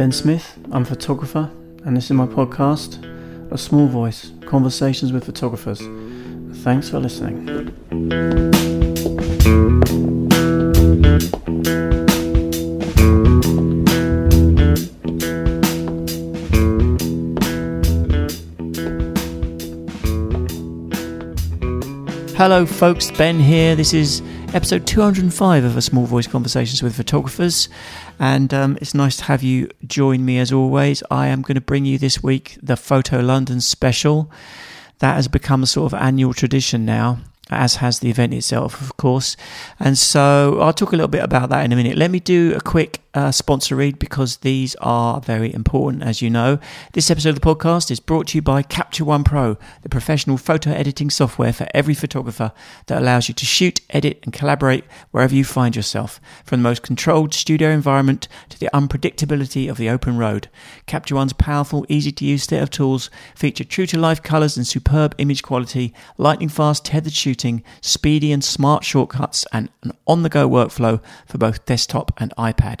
Ben Smith. I'm a photographer, and this is my podcast, A Small Voice Conversations with Photographers. Thanks for listening. Hello, folks. Ben here. This is episode 205 of A Small Voice Conversations with Photographers. And um, it's nice to have you join me as always. I am going to bring you this week the Photo London special. That has become a sort of annual tradition now as has the event itself, of course. And so I'll talk a little bit about that in a minute. Let me do a quick uh, sponsor read because these are very important, as you know. This episode of the podcast is brought to you by Capture One Pro, the professional photo editing software for every photographer that allows you to shoot, edit, and collaborate wherever you find yourself, from the most controlled studio environment to the unpredictability of the open road. Capture One's powerful, easy to use set of tools feature true to life colors and superb image quality, lightning fast tethered shooting, speedy and smart shortcuts, and an on the go workflow for both desktop and iPad.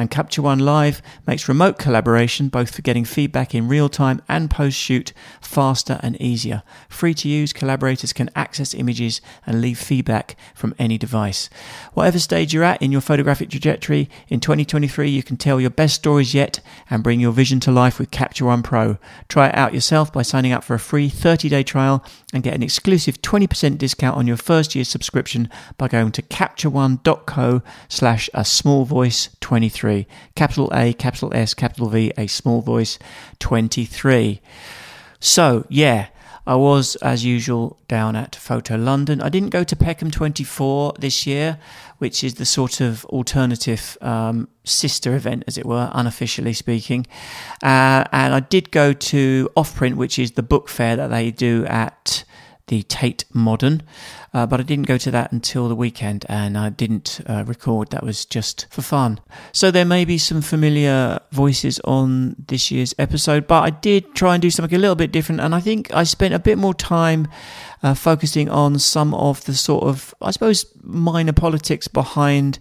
And Capture One Live makes remote collaboration, both for getting feedback in real time and post shoot, faster and easier. Free to use, collaborators can access images and leave feedback from any device. Whatever stage you're at in your photographic trajectory, in 2023 you can tell your best stories yet and bring your vision to life with Capture One Pro. Try it out yourself by signing up for a free 30 day trial and get an exclusive 20% discount on your first year subscription by going to captureone.co slash a small voice 23. Capital A, capital S, capital V, a small voice 23. So, yeah. I was, as usual, down at Photo London. I didn't go to Peckham 24 this year, which is the sort of alternative um, sister event, as it were, unofficially speaking. Uh, and I did go to Offprint, which is the book fair that they do at the Tate Modern. Uh, but I didn't go to that until the weekend and I didn't uh, record. That was just for fun. So there may be some familiar voices on this year's episode, but I did try and do something a little bit different. And I think I spent a bit more time uh, focusing on some of the sort of, I suppose, minor politics behind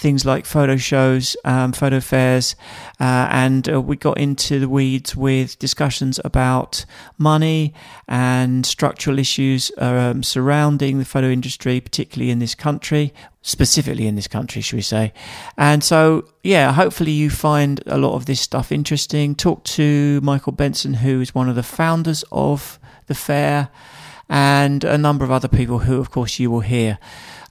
things like photo shows, um, photo fairs, uh, and uh, we got into the weeds with discussions about money and structural issues um, surrounding the photo industry, particularly in this country, specifically in this country, should we say. And so, yeah, hopefully you find a lot of this stuff interesting. Talk to Michael Benson, who is one of the founders of the fair, and a number of other people who, of course, you will hear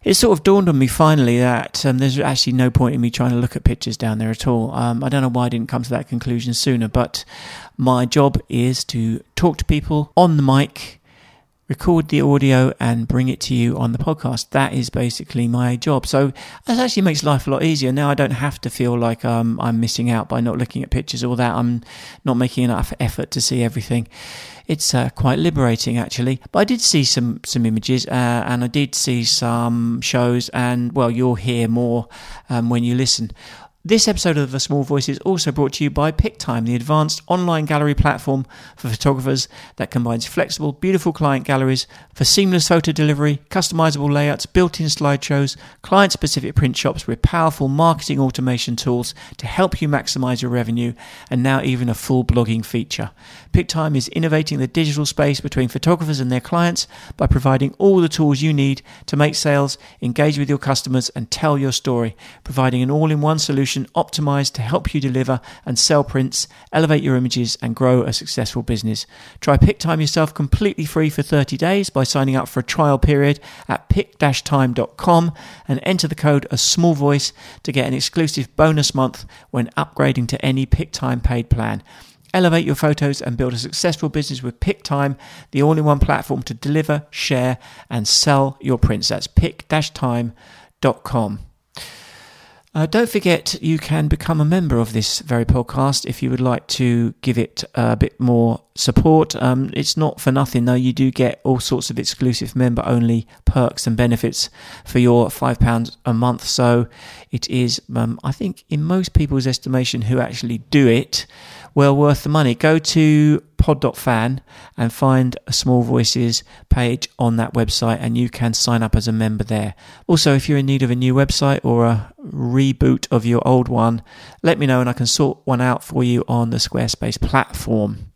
it sort of dawned on me finally that um, there's actually no point in me trying to look at pictures down there at all. Um, I don't know why I didn't come to that conclusion sooner, but my job is to talk to people on the mic, record the audio, and bring it to you on the podcast. That is basically my job. So that actually makes life a lot easier. Now I don't have to feel like um, I'm missing out by not looking at pictures or that I'm not making enough effort to see everything it's uh, quite liberating actually. But I did see some some images, uh, and I did see some shows, and well, you'll hear more um, when you listen. This episode of The Small Voice is also brought to you by PicTime, the advanced online gallery platform for photographers that combines flexible, beautiful client galleries for seamless photo delivery, customizable layouts, built in slideshows, client specific print shops with powerful marketing automation tools to help you maximize your revenue, and now even a full blogging feature. PicTime is innovating the digital space between photographers and their clients by providing all the tools you need to make sales, engage with your customers, and tell your story, providing an all in one solution optimized to help you deliver and sell prints, elevate your images, and grow a successful business. Try PicTime yourself completely free for 30 days by signing up for a trial period at pic-time.com and enter the code a small voice to get an exclusive bonus month when upgrading to any PicTime paid plan. Elevate your photos and build a successful business with PicTime, the all in one platform to deliver, share, and sell your prints. That's pic-time.com. Uh, don't forget, you can become a member of this very podcast if you would like to give it a bit more support. Um, it's not for nothing, though. You do get all sorts of exclusive member only perks and benefits for your £5 a month. So it is, um, I think, in most people's estimation who actually do it, well worth the money. Go to pod.fan and find a Small Voices page on that website, and you can sign up as a member there. Also, if you're in need of a new website or a reboot of your old one, let me know and I can sort one out for you on the Squarespace platform.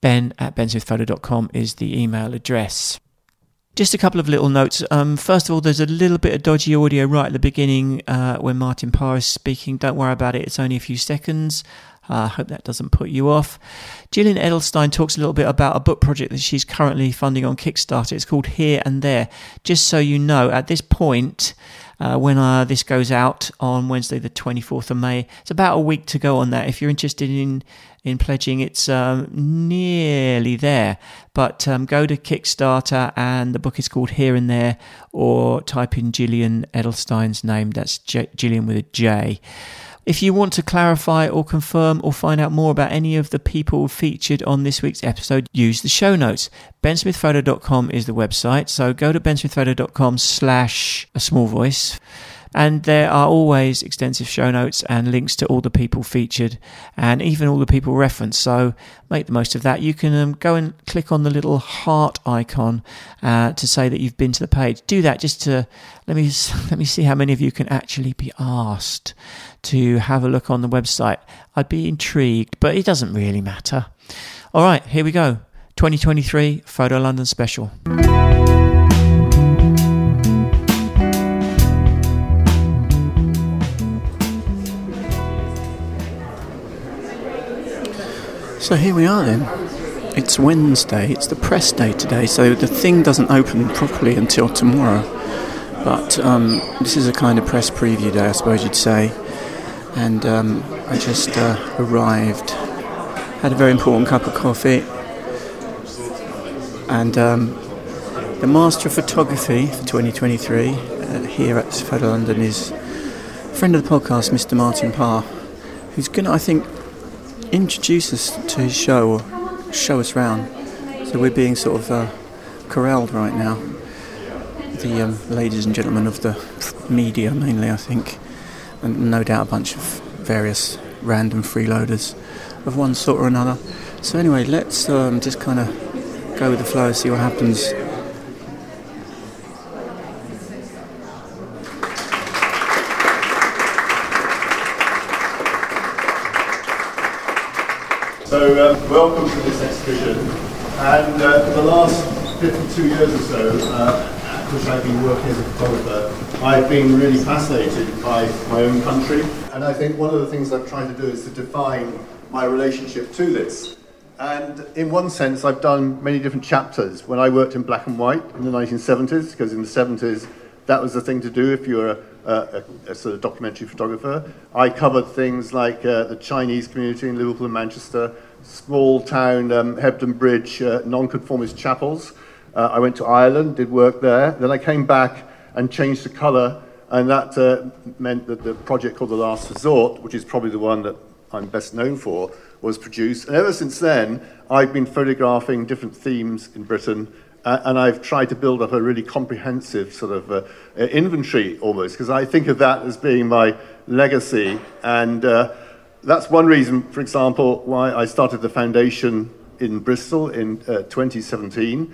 Ben at bensmithphoto.com is the email address. Just a couple of little notes. Um, first of all, there's a little bit of dodgy audio right at the beginning uh, when Martin Parr is speaking. Don't worry about it, it's only a few seconds. I uh, hope that doesn't put you off. Jillian Edelstein talks a little bit about a book project that she's currently funding on Kickstarter. It's called Here and There. Just so you know, at this point, uh, when uh, this goes out on Wednesday, the 24th of May. It's about a week to go on that. If you're interested in in pledging, it's um, nearly there. But um, go to Kickstarter, and the book is called Here and There, or type in Jillian Edelstein's name. That's J- Jillian with a J. If you want to clarify or confirm or find out more about any of the people featured on this week's episode, use the show notes. bensmithphoto.com is the website, so go to bensmithphoto.com slash a small voice and there are always extensive show notes and links to all the people featured and even all the people referenced. So make the most of that. You can um, go and click on the little heart icon uh, to say that you've been to the page. Do that just to let me let me see how many of you can actually be asked to have a look on the website. I'd be intrigued, but it doesn't really matter. All right, here we go. 2023 Photo London special. So here we are then. It's Wednesday, it's the press day today, so the thing doesn't open properly until tomorrow. But um, this is a kind of press preview day, I suppose you'd say. And um, I just uh, arrived, had a very important cup of coffee, and um, the Master of Photography for 2023 uh, here at Photo London is a friend of the podcast, Mr. Martin Parr, who's going to, I think, introduce us to his show or show us round. So we're being sort of uh, corralled right now. The um, ladies and gentlemen of the media, mainly, I think, and no doubt a bunch of various random freeloaders of one sort or another. So anyway, let's um, just kind of go with the flow, and see what happens. So uh, welcome to this exhibition. And uh, for the last 52 years or so, uh, which I've been working as a photographer, I've been really fascinated by my own country. And I think one of the things I've tried to do is to define my relationship to this. And in one sense, I've done many different chapters. When I worked in black and white in the 1970s, because in the 70s, that was the thing to do if you were a, a, a sort of documentary photographer. I covered things like uh, the Chinese community in Liverpool and Manchester, small town um, Hebden Bridge uh, nonconformist chapels. Uh, I went to Ireland, did work there. Then I came back and changed the colour, and that uh, meant that the project called The Last Resort, which is probably the one that I'm best known for, was produced. And ever since then, I've been photographing different themes in Britain, uh, and I've tried to build up a really comprehensive sort of uh, inventory almost, because I think of that as being my legacy. And uh, that's one reason, for example, why I started the foundation in Bristol in uh, 2017.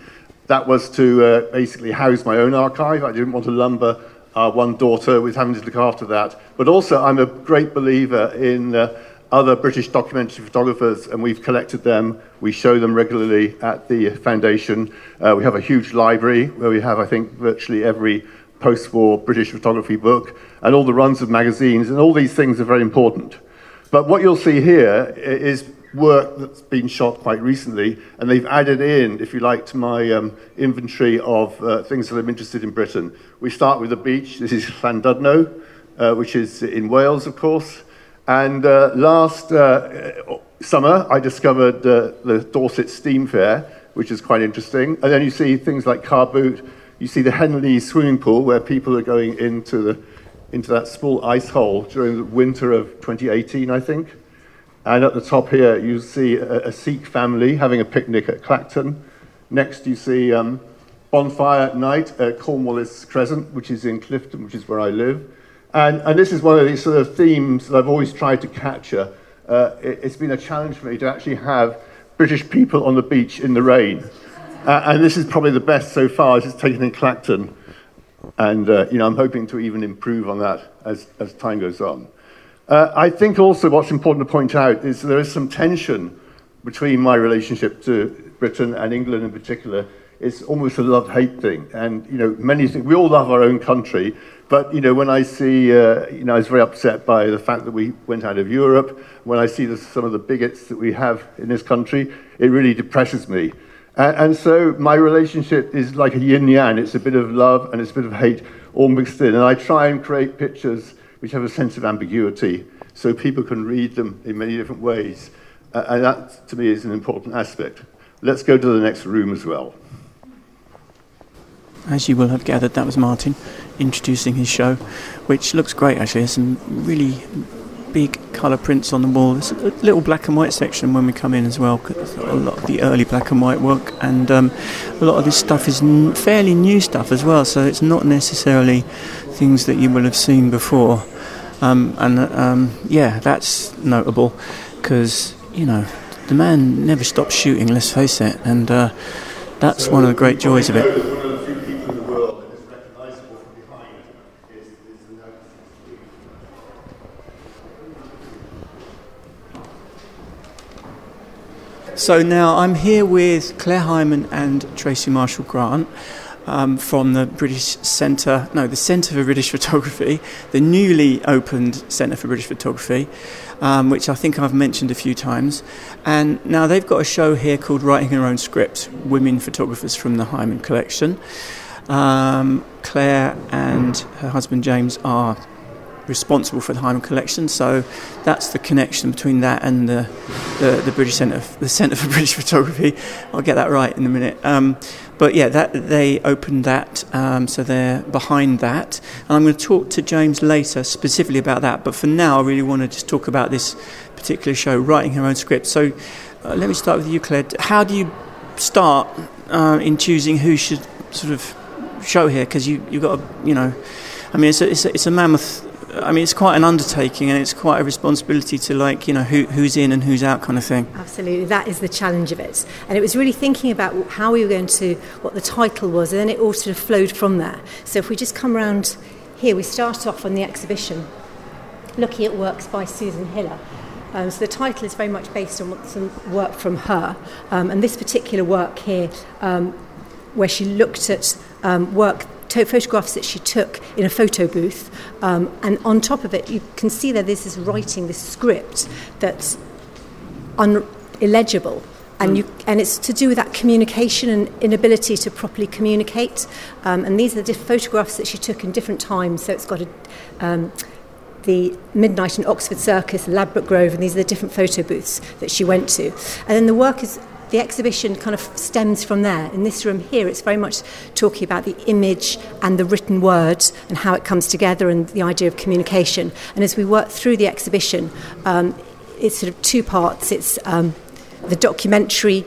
That was to uh, basically house my own archive. I didn't want to lumber our one daughter with having to look after that. But also, I'm a great believer in uh, other British documentary photographers, and we've collected them. We show them regularly at the foundation. Uh, we have a huge library where we have, I think, virtually every post war British photography book and all the runs of magazines, and all these things are very important. But what you'll see here is work that's been shot quite recently, and they've added in, if you like, to my um, inventory of uh, things that I'm interested in Britain. We start with the beach. This is Llandudno, uh, which is in Wales, of course. And uh, last uh, summer, I discovered uh, the Dorset Steam Fair, which is quite interesting. And then you see things like Car Boot. You see the Henley swimming pool, where people are going into the into that small ice hole during the winter of 2018, I think. And at the top here, you see a, a Sikh family having a picnic at Clacton. Next, you see um, bonfire at night at Cornwallis Crescent, which is in Clifton, which is where I live. And, and this is one of these sort of themes that I've always tried to capture. Uh, it, it's been a challenge for me to actually have British people on the beach in the rain. Uh, and this is probably the best so far as it's taken in Clacton. And uh, you know, I'm hoping to even improve on that as, as time goes on. Uh, I think also what's important to point out is there is some tension between my relationship to Britain and England in particular. It's almost a love-hate thing, and you know, many things. We all love our own country, but you know, when I see, uh, you know, I was very upset by the fact that we went out of Europe. When I see the, some of the bigots that we have in this country, it really depresses me. And, and so my relationship is like a yin yang. It's a bit of love and it's a bit of hate all mixed in. And I try and create pictures which have a sense of ambiguity so people can read them in many different ways. Uh, and that, to me, is an important aspect. Let's go to the next room as well. As you will have gathered, that was Martin introducing his show, which looks great actually. There's some really big colour prints on the wall. There's a little black and white section when we come in as well. A lot of the early black and white work, and um, a lot of this stuff is n- fairly new stuff as well. So it's not necessarily things that you will have seen before. Um, and um, yeah, that's notable because you know the man never stops shooting. Let's face it, and uh, that's one of the great joys of it. So now I'm here with Claire Hyman and Tracy Marshall Grant. Um, from the British Centre, no, the Centre for British Photography, the newly opened Centre for British Photography, um, which I think I've mentioned a few times. And now they've got a show here called Writing Her Own Script Women Photographers from the Hyman Collection. Um, Claire and her husband James are responsible for the Hyman collection. So that's the connection between that and the, the, the British Centre, the Centre for British Photography. I'll get that right in a minute. Um, but yeah, that they opened that, um, so they're behind that. And I'm going to talk to James later specifically about that. But for now, I really want to just talk about this particular show, writing her own script. So uh, let me start with you, Claire. How do you start uh, in choosing who should sort of show here? Because you you've got a, you know, I mean, it's a, it's a, it's a mammoth I mean, it's quite an undertaking and it's quite a responsibility to, like, you know, who, who's in and who's out kind of thing. Absolutely. That is the challenge of it. And it was really thinking about how we were going to, what the title was, and then it all sort of flowed from there. So if we just come around here, we start off on the exhibition looking at works by Susan Hiller. Um, so the title is very much based on some work from her. Um, and this particular work here, um, where she looked at um, work photographs that she took in a photo booth. Um, and on top of it, you can see that this is writing this script that's un- illegible. And, mm. you, and it's to do with that communication and inability to properly communicate. Um, and these are the diff- photographs that she took in different times. So it's got a, um, the Midnight in Oxford Circus, Ladbroke Grove, and these are the different photo booths that she went to. And then the work is the exhibition kind of stems from there. In this room here, it's very much talking about the image and the written words and how it comes together and the idea of communication. And as we work through the exhibition, um, it's sort of two parts. It's um, the documentary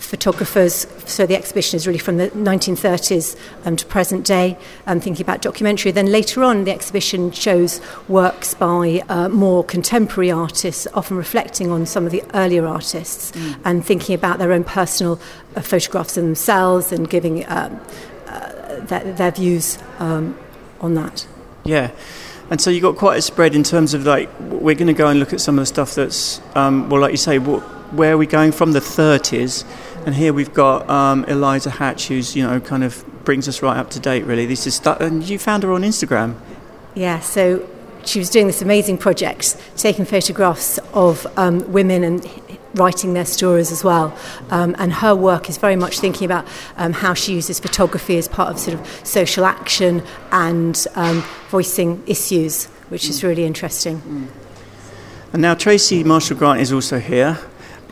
photographers. So the exhibition is really from the 1930s um, to present day, um, thinking about documentary. Then later on, the exhibition shows works by uh, more contemporary artists, often reflecting on some of the earlier artists mm. and thinking about their own personal uh, photographs of themselves and giving um, uh, their, their, views um, on that. Yeah. And so you've got quite a spread in terms of like, we're going to go and look at some of the stuff that's, um, well, like you say, what, where are we going from the 30s and here we've got um, Eliza Hatch, who's you know kind of brings us right up to date. Really, this is stu- and you found her on Instagram. Yeah, so she was doing this amazing project, taking photographs of um, women and writing their stories as well. Um, and her work is very much thinking about um, how she uses photography as part of sort of social action and um, voicing issues, which mm. is really interesting. Mm. And now Tracy Marshall Grant is also here.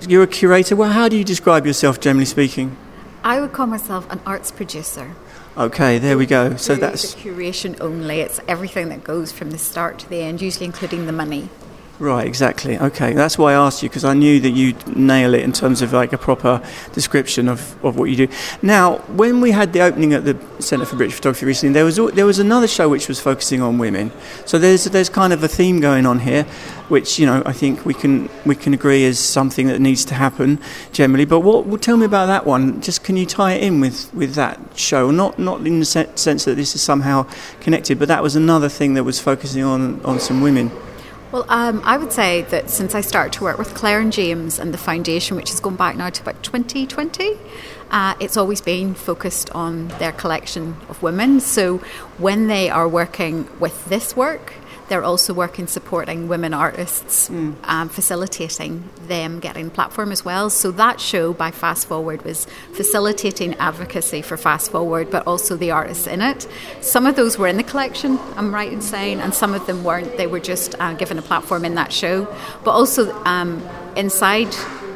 You're a curator. Well, how do you describe yourself, generally speaking? I would call myself an arts producer. Okay, there we go. So it's that's curation only. It's everything that goes from the start to the end, usually including the money. Right, exactly. Okay, that's why I asked you because I knew that you'd nail it in terms of like a proper description of, of what you do. Now, when we had the opening at the Centre for British Photography recently, there was there was another show which was focusing on women. So there's there's kind of a theme going on here, which you know I think we can we can agree is something that needs to happen generally. But what well, tell me about that one? Just can you tie it in with, with that show? Not not in the sense that this is somehow connected, but that was another thing that was focusing on on some women. Well, um, I would say that since I started to work with Claire and James and the foundation, which has gone back now to about 2020, uh, it's always been focused on their collection of women. So when they are working with this work, they're also working supporting women artists, mm. um, facilitating them getting platform as well. So that show by Fast Forward was facilitating advocacy for Fast Forward, but also the artists in it. Some of those were in the collection, I'm right in saying, and some of them weren't. They were just uh, given a platform in that show. But also um, inside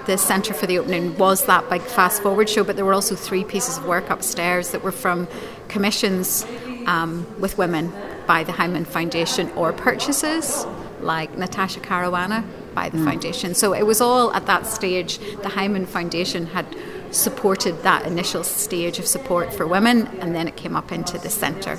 the centre for the opening was that big fast forward show, but there were also three pieces of work upstairs that were from commissions um, with women by the Hyman Foundation or purchases like Natasha Caruana by the mm. foundation. So it was all at that stage. The Hyman Foundation had supported that initial stage of support for women, and then it came up into the centre.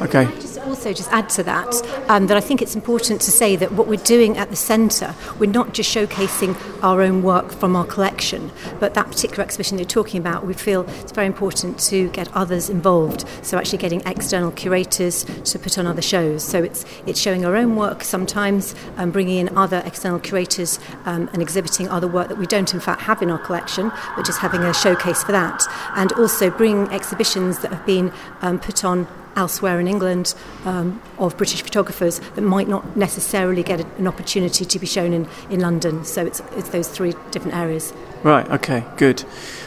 Okay. Just also just add to that um, that I think it's important to say that what we're doing at the centre, we're not just showcasing our own work from our collection, but that particular exhibition you're talking about, we feel it's very important to get others involved. So actually getting external curators to put on other shows. So it's it's showing our own work sometimes, um, bringing in other external curators um, and exhibiting other work that we don't in fact have in our collection, but just having a showcase for that, and also bringing exhibitions that have been um, put on elsewhere in England um, of British photographers that might not necessarily get an opportunity to be shown in, in London. So it's, it's those three different areas. Right, okay, good.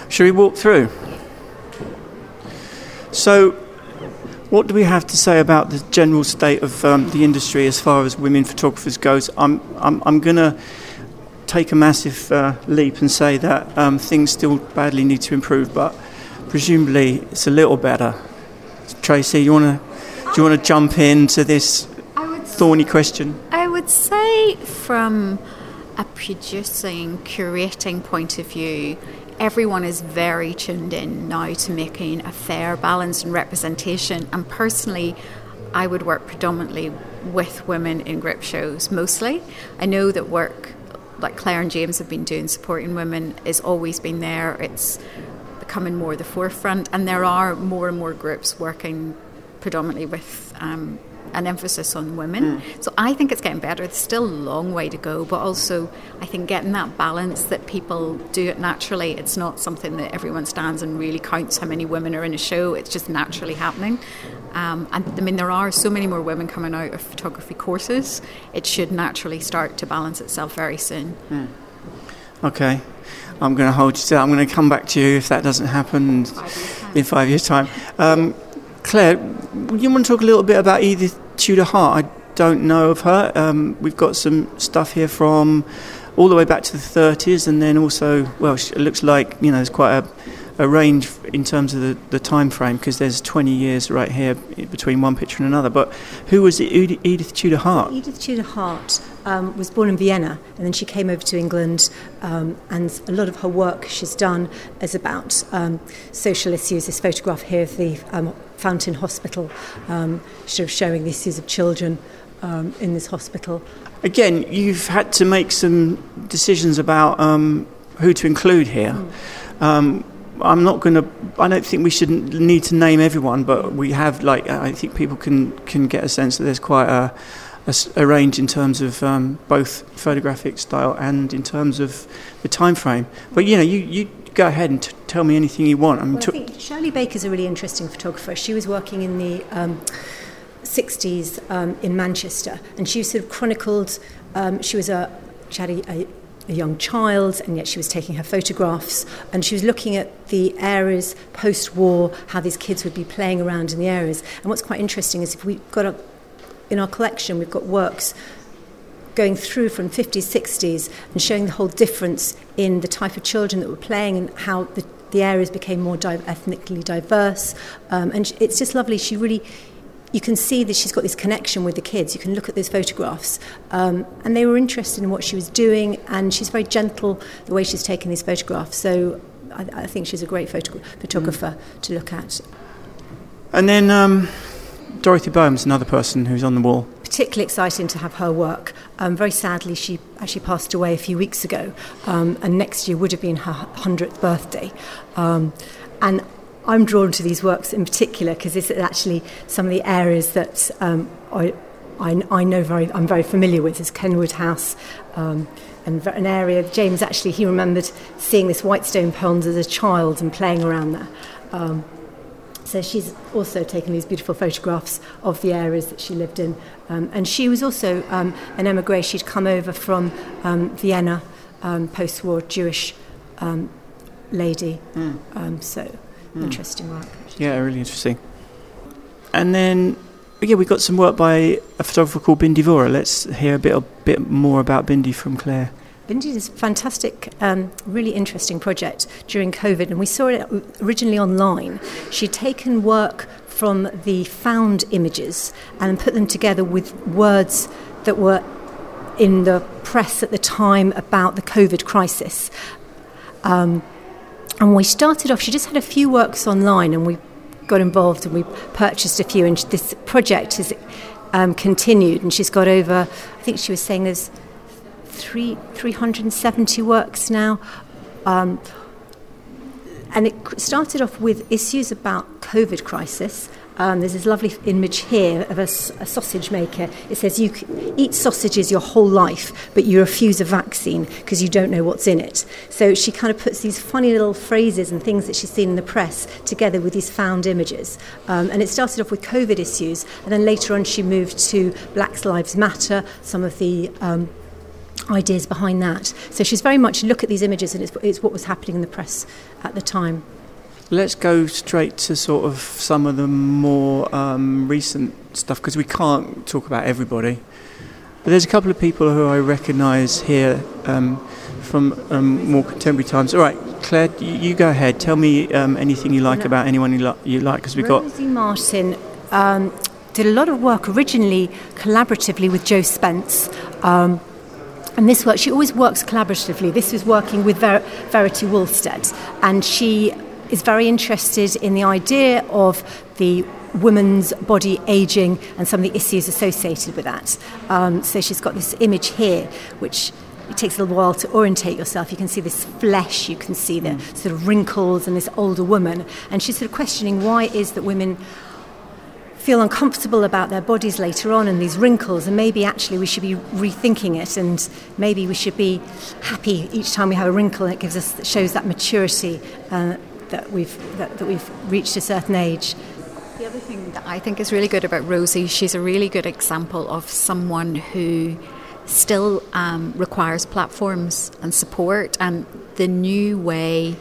Shall we walk through? So, what do we have to say about the general state of um, the industry as far as women photographers goes? I'm, I'm, I'm going to take a massive uh, leap and say that um, things still badly need to improve, but presumably it's a little better. Tracy, you want to do you want to jump into this thorny question? I would say from a producing, curating point of view, everyone is very tuned in now to making a fair, balance and representation. And personally, I would work predominantly with women in grip shows mostly. I know that work like Claire and James have been doing supporting women is always been there. It's becoming more to the forefront, and there are more and more groups working predominantly with um, an emphasis on women. Mm. So I think it's getting better. It's still a long way to go, but also I think getting that balance that people do it naturally. It's not something that everyone stands and really counts how many women are in a show. It's just naturally happening. Um, and I mean, there are so many more women coming out of photography courses. It should naturally start to balance itself very soon. Mm. Okay. I'm going to hold you to that. I'm going to come back to you if that doesn't happen in five years' time. Um, Claire, you want to talk a little bit about Edith Tudor Hart? I don't know of her. Um, we've got some stuff here from all the way back to the 30s, and then also, well, it looks like you know there's quite a, a range in terms of the, the time frame because there's 20 years right here between one picture and another. But who was it, Edith Tudor Hart? Edith Tudor Hart um, was born in Vienna and then she came over to England um, and a lot of her work she's done is about um, social issues. This photograph here of the um, Fountain Hospital, um, sort of showing the issues of children um, in this hospital. Again, you've had to make some decisions about who to include here. Mm. I'm not going to. I don't think we should need to name everyone, but we have like I think people can can get a sense that there's quite a a, a range in terms of um, both photographic style and in terms of the time frame. But you know, you, you go ahead and t- tell me anything you want. I, mean, well, I think Shirley Baker's a really interesting photographer. She was working in the um, 60s um, in Manchester, and she sort of chronicled. Um, she was a she had a, a, a young child, and yet she was taking her photographs, and she was looking at the areas post-war, how these kids would be playing around in the areas. And what's quite interesting is if we've got a in our collection, we've got works going through from 50s, 60s and showing the whole difference in the type of children that were playing and how the, the areas became more di- ethnically diverse. Um, and it's just lovely. She really you can see that she's got this connection with the kids. You can look at those photographs, um, and they were interested in what she was doing, and she's very gentle the way she's taken these photographs. So I, I think she's a great photo- photographer mm. to look at. And then um, Dorothy Boehm's another person who's on the wall. Particularly exciting to have her work. Um, very sadly, she actually passed away a few weeks ago, um, and next year would have been her 100th birthday. Um, and I'm drawn to these works in particular because this is actually some of the areas that um, I, I, I, know very, I'm very familiar with. Is Kenwood House, um, and an area. James actually he remembered seeing this Whitestone pond as a child and playing around there. Um, so she's also taken these beautiful photographs of the areas that she lived in. Um, and she was also um, an emigre. She'd come over from um, Vienna, um, post-war Jewish um, lady. Mm. Um, so mm. interesting work. Yeah, really interesting. And then, yeah, we got some work by a photographer called Bindi Vora. Let's hear a bit, a bit more about Bindi from Claire. Bindi is a fantastic, um, really interesting project during COVID, and we saw it originally online. She'd taken work from the found images and put them together with words that were in the press at the time about the COVID crisis. Um, and we started off, she just had a few works online and we got involved and we purchased a few. And this project has um, continued and she's got over, I think she was saying there's three, 370 works now. Um, and it started off with issues about COVID crisis um, there's this lovely image here of a, a, sausage maker. It says you eat sausages your whole life, but you refuse a vaccine because you don't know what's in it. So she kind of puts these funny little phrases and things that she's seen in the press together with these found images. Um, and it started off with COVID issues, and then later on she moved to Black Lives Matter, some of the um, ideas behind that. So she's very much look at these images, and it's, it's what was happening in the press at the time. Let's go straight to sort of some of the more um, recent stuff because we can't talk about everybody. But there's a couple of people who I recognise here um, from um, more contemporary times. All right, Claire, you, you go ahead. Tell me um, anything you like no. about anyone you, you like because we've got. Rosy Martin um, did a lot of work originally collaboratively with Jo Spence. Um, and this work, she always works collaboratively. This was working with Ver- Verity Welstead, and she is very interested in the idea of the woman's body aging and some of the issues associated with that. Um, so she's got this image here, which it takes a little while to orientate yourself. You can see this flesh, you can see the mm. sort of wrinkles and this older woman. And she's sort of questioning why it is that women feel uncomfortable about their bodies later on and these wrinkles and maybe actually we should be rethinking it and maybe we should be happy each time we have a wrinkle and it gives us shows that maturity uh, that we've that, that we've reached a certain age. The other thing that I think is really good about Rosy, she's a really good example of someone who still um, requires platforms and support, and the new way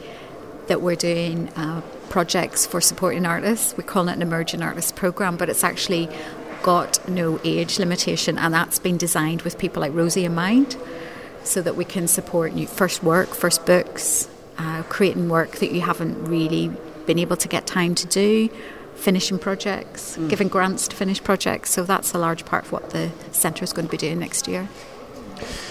that we're doing. Uh, projects for supporting artists. We call it an emerging artist program, but it's actually got no age limitation, and that's been designed with people like Rosy in mind, so that we can support new first work, first books, uh, creating work that you haven't really been able to get time to do, finishing projects, mm. giving grants to finish projects. So that's a large part of what the centre is going to be doing next year.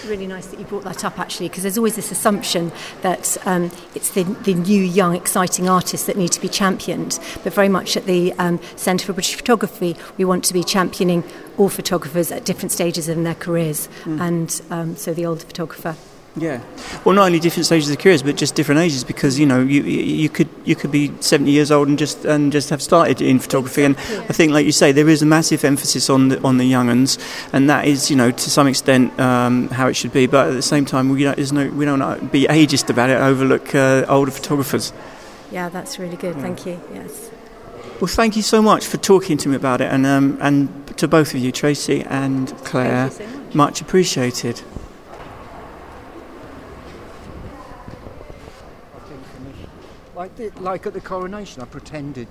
Really nice that you brought that up, actually, because there's always this assumption that um, it's the, the new, young, exciting artists that need to be championed. But very much at the um, Centre for British Photography, we want to be championing all photographers at different stages in their careers. Mm. And um, so the older photographer yeah, well, not only different stages of careers, but just different ages. Because you know, you you could you could be seventy years old and just and just have started in photography. And I think, like you say, there is a massive emphasis on the on the young uns, and that is you know to some extent um, how it should be. But at the same time, we don't, no we don't be ageist about it. Overlook uh, older photographers. Yeah, that's really good. Yeah. Thank you. Yes. Well, thank you so much for talking to me about it, and um, and to both of you, Tracy and Claire, so much. much appreciated. Like, like at the coronation, I pretended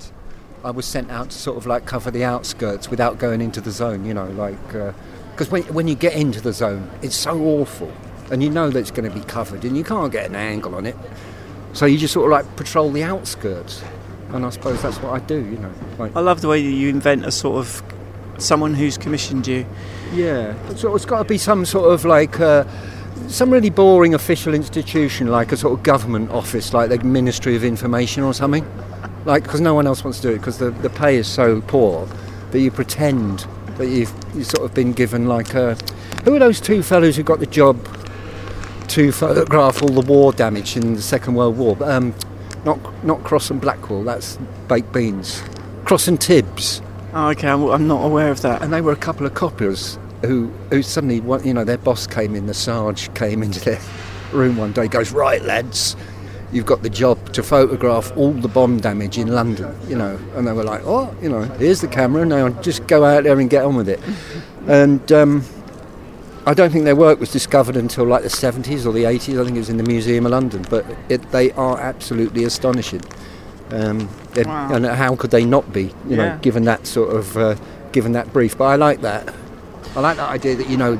I was sent out to sort of like cover the outskirts without going into the zone, you know, like because uh, when when you get into the zone, it's so awful, and you know that it's going to be covered, and you can't get an angle on it, so you just sort of like patrol the outskirts, and I suppose that's what I do, you know. Like, I love the way that you invent a sort of someone who's commissioned you. Yeah, so it's got to be some sort of like uh, some really boring official institution, like a sort of government office, like the Ministry of Information or something. Like, because no one else wants to do it because the, the pay is so poor that you pretend that you've, you've sort of been given like a. Who are those two fellows who got the job to photograph all the war damage in the Second World War? Um, not not Crosse and Blackwell. That's baked beans. Cross and Tibbs. Oh, okay, I'm, I'm not aware of that. And they were a couple of copiers who, who suddenly, you know, their boss came in, the Sarge came into their room one day, goes, Right, lads, you've got the job to photograph all the bomb damage in London, you know. And they were like, Oh, you know, here's the camera, now just go out there and get on with it. and um, I don't think their work was discovered until like the 70s or the 80s. I think it was in the Museum of London, but it, they are absolutely astonishing. Um, Wow. And how could they not be, you know, given that sort of, uh, given that brief? But I like that. I like that idea that you know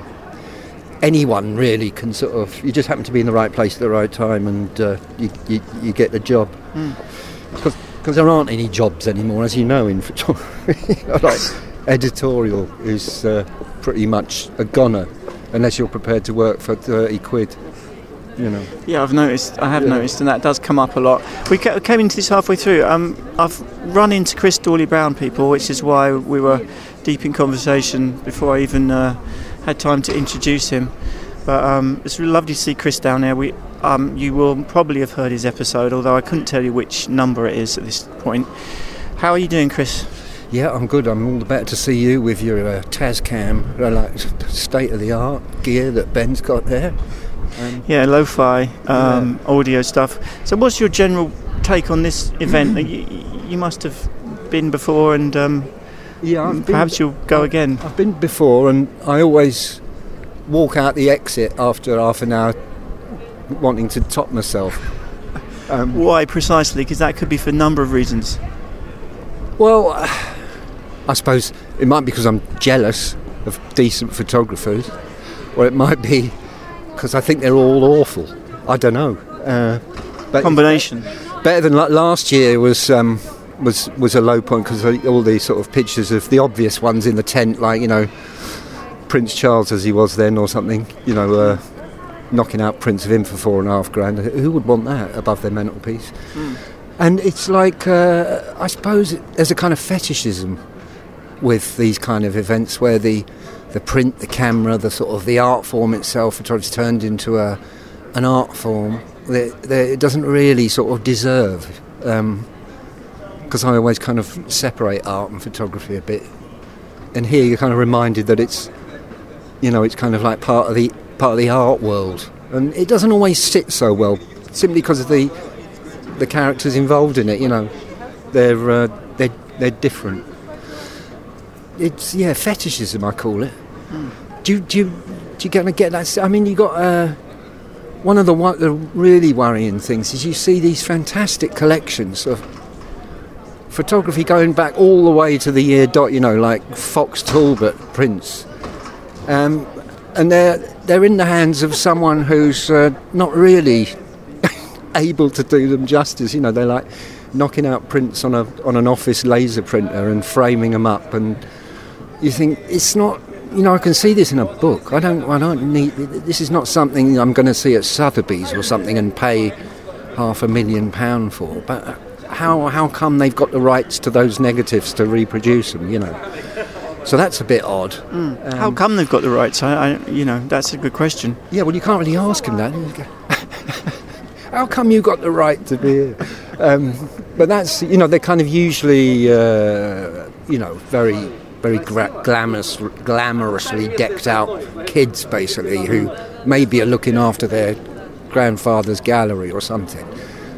anyone really can sort of. You just happen to be in the right place at the right time, and uh, you, you you get the job. Because there aren't any jobs anymore, as you know, in photography. like editorial is uh, pretty much a goner, unless you're prepared to work for thirty quid. You know. Yeah, I've noticed. I have Yeah. noticed, and that does come up a lot. We ca- came into this halfway through. Um, I've run into Chris Dorley Brown people, which is why we were deep in conversation before I even uh, had time to introduce him. But um, it's really lovely to see Chris down there. We, um, you will probably have heard his episode, although I couldn't tell you which number it is at this point. How are you doing, Chris? Yeah, I'm good. I'm all the better to see you with your uh, Tascam, uh, like state of the art gear that Ben's got there. Um, Yeah, lo-fi um, audio stuff. So, what's your general take on this event? you, you must have been before, and um, yeah, I've been- perhaps you'll go again. I've been before, and I always walk out the exit after half an hour, wanting to top myself. Um, Why precisely? Because that could be for a number of reasons. well, I suppose it might be because I'm jealous of decent photographers, or it might be because I think they're all awful. I don't know. Uh, but Combination. better than like last year was um, was was a low point because all these sort of pictures of the obvious ones in the tent, like you know Prince Charles as he was then, or something. You know, uh, knocking out prints of him for four and a half grand. Who would want that above their mantelpiece? And it's like uh, I suppose there's a kind of fetishism with these kind of events where the the print, the camera, the sort of the art form itself, it's turned into a an art form that, that it doesn't really sort of deserve. Because I always kind of separate art and photography a bit, and here you're kind of reminded that it's, you know, it's kind of like part of the part of the art world, and it doesn't always sit so well, simply because of the the characters involved in it. You know, they're uh, they're they're different. It's yeah, fetishism I call it. Do you, do you, do you gonna get that? I mean, you got uh, one of the the really worrying things is you see these fantastic collections of photography going back all the way to the year dot. You know, like Fox Talbot prints, um, and they're they're in the hands of someone who's uh, not really able to do them justice. You know, they're like knocking out prints on a on an office laser printer and framing them up, and you think it's not. You know, I can see this in a book. I don't. I don't need. This is not something I'm going to see at Sotheby's or something and pay half a million pound for. But how how come they've got the rights to those negatives to reproduce them? You know. So that's a bit odd. How come they've got the rights? I, I, you know, that's a good question. Yeah, well, you can't really ask him that. How come you got the right to be here? Um, but that's, you know, they're kind of usually, uh, you know, very, very gra- glamorous, glamorously decked out kids, basically, who maybe are looking after their grandfather's gallery or something.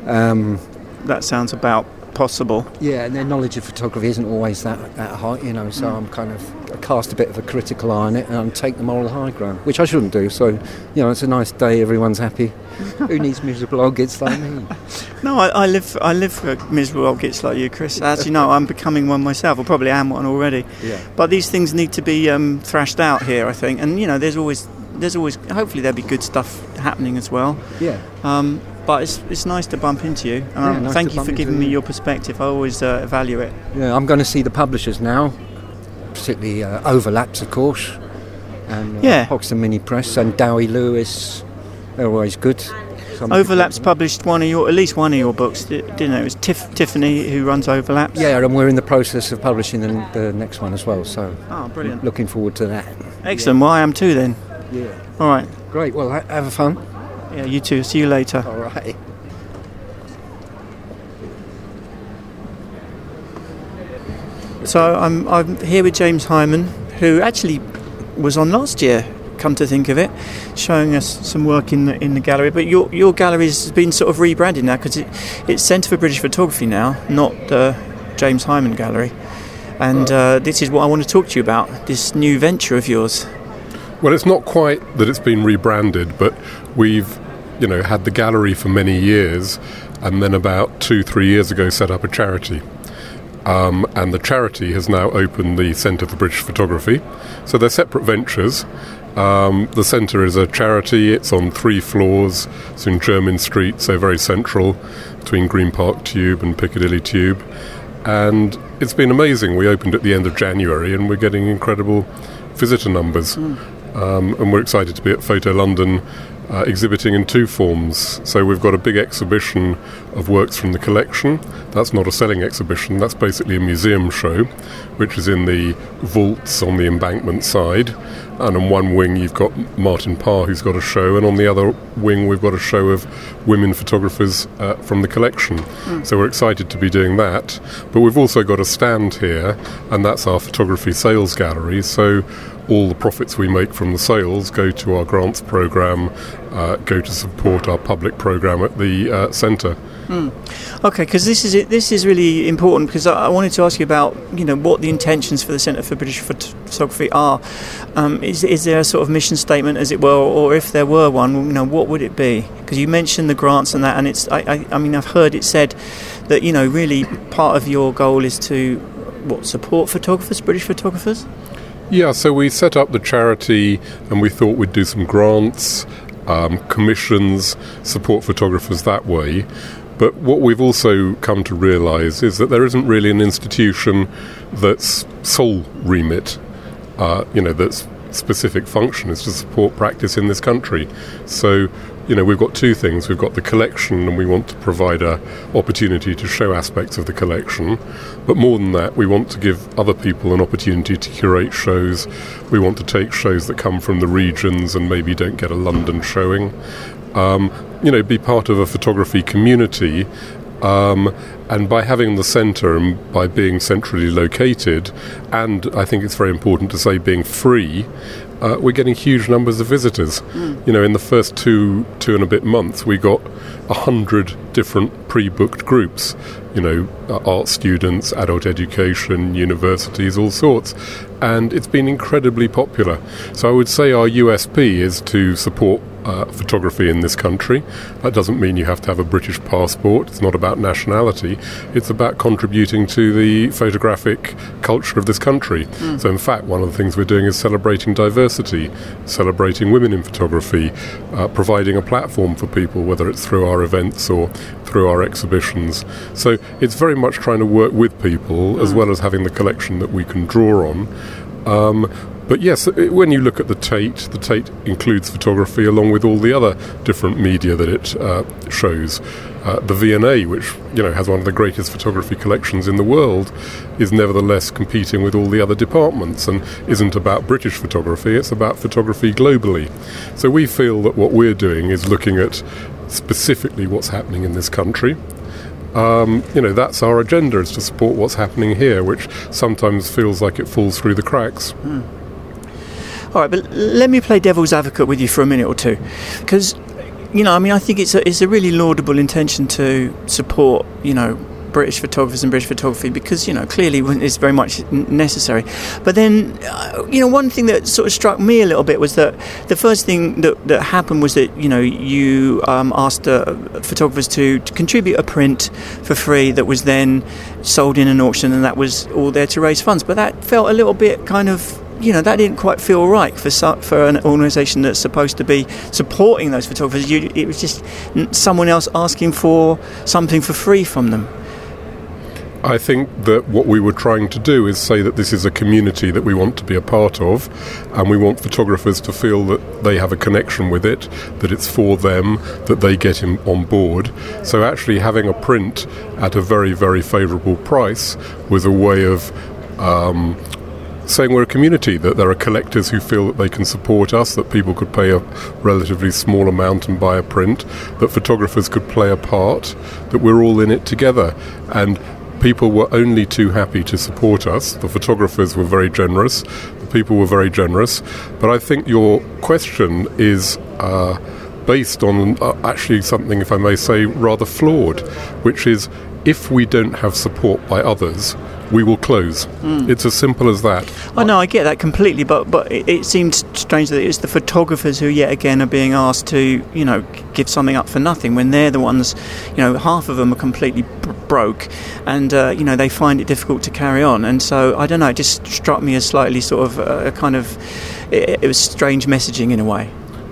Um, That sounds about possible. yeah, and their knowledge of photography isn't always that, that high, you know, so I'm kind of I cast a bit of a critical eye on it and I take the moral high ground, which I shouldn't do. So, you know, it's a nice day, everyone's happy. Who needs miserable old gits like me? No, I, I live. I live for miserable old gits like you, Chris. As you know, I'm becoming one myself. I probably am one already. Yeah. But these things need to be um, thrashed out here, I think. And you know, there's always, there's always. Hopefully, there'll be good stuff happening as well. Yeah. Um, but it's it's nice to bump into you. Um, Yeah, nice thank you for giving me you. your perspective. I always uh, value it. Yeah, I'm going to see the publishers now. particularly uh, Overlapse, of course, and uh, Yeah. Hoxton Mini Press and Dewi Lewis. They're always good. Overlapse published one of your, at least one of your books, didn't it? It was Tiff, Tiffany who runs Overlapse. Yeah, and we're in the process of publishing the, the next one as well. So Oh, brilliant. looking forward to that. Excellent. Well, I am too then. Yeah. All right. Great. Well, ha- have a fun. Yeah, you too. See you later. All right. So I'm I'm here with James Hyman, who actually was on last year. Come to think of it, showing us some work in the in the gallery. But your your gallery has been sort of rebranded now because it, it's Centre for British Photography now, not the James Hyman Gallery. And uh, this is what I want to talk to you about. This new venture of yours. Well, it's not quite that it's been rebranded, but we've, you know, had the gallery for many years, and then about two, three years ago, set up a charity. Um, and the charity has now opened the Centre for British Photography. So they're separate ventures. Um, the centre is a charity. It's on three floors. It's in Jermyn Street, so very central between Green Park Tube and Piccadilly Tube. And it's been amazing. We opened at the end of January, and we're getting incredible visitor numbers. Um, and we're excited to be at Photo London uh, exhibiting in two forms. So we've got a big exhibition of works from the collection. That's not a selling exhibition, that's basically a museum show, which is in the vaults on the embankment side. And on one wing, you've got Martin Parr, who's got a show, and on the other wing, we've got a show of women photographers uh, from the collection. So we're excited to be doing that. But we've also got a stand here, and that's our photography sales gallery. So all the profits we make from the sales go to our grants program, uh, go to support our public program at the uh, centre. Okay, because this is. This is really important because I, I wanted to ask you about you know what the intentions for the Centre for British Photography are. Um, is is there a sort of mission statement, as it were, or if there were one, you know, what would it be? Because you mentioned the grants and that, and it's I, I, I mean I've heard it said that you know really part of your goal is to what support photographers, British photographers. Yeah, so we set up the charity and we thought we'd do some grants, um, commissions, support photographers that way. But what we've also come to realise is that there isn't really an institution that's sole remit, uh, you know, that's specific function is to support practice in this country. So, you know, we've got two things. We've got the collection, and we want to provide a opportunity to show aspects of the collection. But more than that, we want to give other people an opportunity to curate shows. We want to take shows that come from the regions and maybe don't get a London showing. Um, you know, be part of a photography community um, and by having the centre and by being centrally located, and I think it's very important to say being free, uh, we're getting huge numbers of visitors. You know, in the first two two and a bit months, we got a hundred different pre-booked groups. You know, uh, art students, adult education, universities, all sorts, and it's been incredibly popular. So I would say our USP is to support uh, photography in this country. That doesn't mean you have to have a British passport. It's not about nationality. It's about contributing to the photographic culture of this country. So, in fact, one of the things we're doing is celebrating diversity, celebrating women in photography, uh, providing a platform for people, whether it's through our events or through our exhibitions. So, it's very much trying to work with people as well as having the collection that we can draw on. Um, but yes, it- when you look at the Tate, the Tate includes photography along with all the other different media that it uh, shows. Uh, the V&A, which you know has one of the greatest photography collections in the world, is nevertheless competing with all the other departments and isn't about British photography. It's about photography globally. So we feel that what we're doing is looking at specifically what's happening in this country um, you know, that's our agenda is to support what's happening here, which sometimes feels like it falls through the cracks. All right, but let me play devil's advocate with you for a minute or two, because you know, I mean, I think it's a it's a really laudable intention to support you know British photographers and British photography because you know clearly it's very much necessary. But then, uh, you know, one thing that sort of struck me a little bit was that the first thing that, that happened was that you know you um, asked uh, photographers to, to contribute a print for free that was then sold in an auction, and that was all there to raise funds. But that felt a little bit kind of you know that didn't quite feel right for for an organisation that's supposed to be supporting those photographers. You, it was just someone else asking for something for free from them. I think that what we were trying to do is say that this is a community that we want to be a part of, and we want photographers to feel that they have a connection with it, that it's for them, that they get in, on board. So, actually, having a print at a very, very favourable price was a way of um, saying we're a community, that there are collectors who feel that they can support us, that people could pay a relatively small amount and buy a print, that photographers could play a part, that we're all in it together. And people were only too happy to support us. The photographers were very generous, the people were very generous. But I think your question is. Uh, based on uh, actually something, if I may say, rather flawed, which is if we don't have support by others, we will close. Mm. It's as simple as that. Oh no, I get that completely, but but it, it seems strange that it's the photographers who yet again are being asked to you know give something up for nothing when they're the ones, you know, half of them are completely b- broke, and uh, you know they find it difficult to carry on. And so I don't know, it just struck me as slightly sort of a kind of it, it was strange messaging in a way.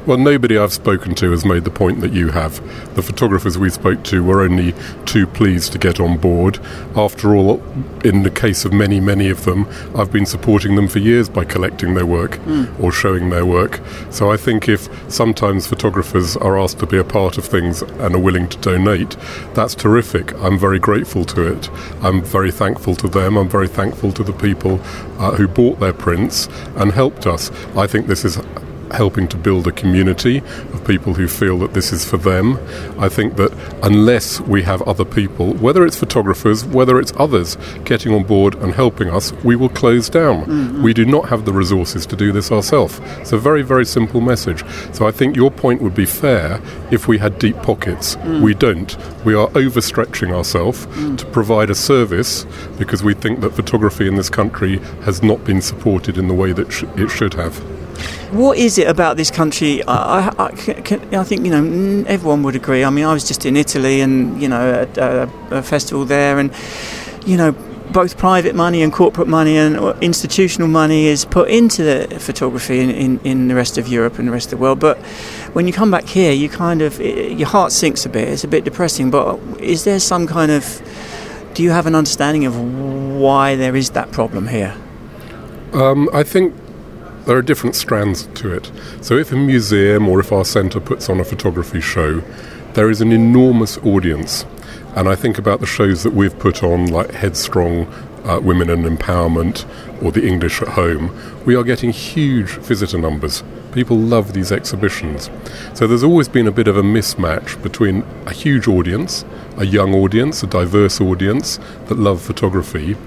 Well, nobody I've spoken to has made the point that you have. The photographers we spoke to were only too pleased to get on board. After all, in the case of many, many of them, I've been supporting them for years by collecting their work mm. or showing their work. So I think if sometimes photographers are asked to be a part of things and are willing to donate, that's terrific. I'm very grateful to it. I'm very thankful to them. I'm very thankful to the people uh, who bought their prints and helped us. I think this is helping to build a community of people who feel that this is for them. I think that unless we have other people, whether it's photographers, whether it's others, getting on board and helping us, we will close down. Mm-hmm. We do not have the resources to do this ourselves. It's a very, very simple message. So I think your point would be fair if we had deep pockets. Mm. We don't. We are overstretching ourselves mm. to provide a service because we think that photography in this country has not been supported in the way that sh- it should have. What is it about this country? I, I, I, think you know everyone would agree. I mean, I was just in Italy, and you know, at a, a festival there, and you know, both private money and corporate money and institutional money is put into the photography in, in, in, the rest of Europe and the rest of the world. But when you come back here, you kind of your heart sinks a bit. It's a bit depressing. But is there some kind of do you have an understanding of why there is that problem here? Um, I think there are different strands to it. So if a museum or if our centre puts on a photography show, there is an enormous audience. And I think about the shows that we've put on, like Headstrong, uh, Women and Empowerment, or The English at Home. We are getting huge visitor numbers. People love these exhibitions. So there's always been a bit of a mismatch between a huge audience, a young audience, a diverse audience that love photography,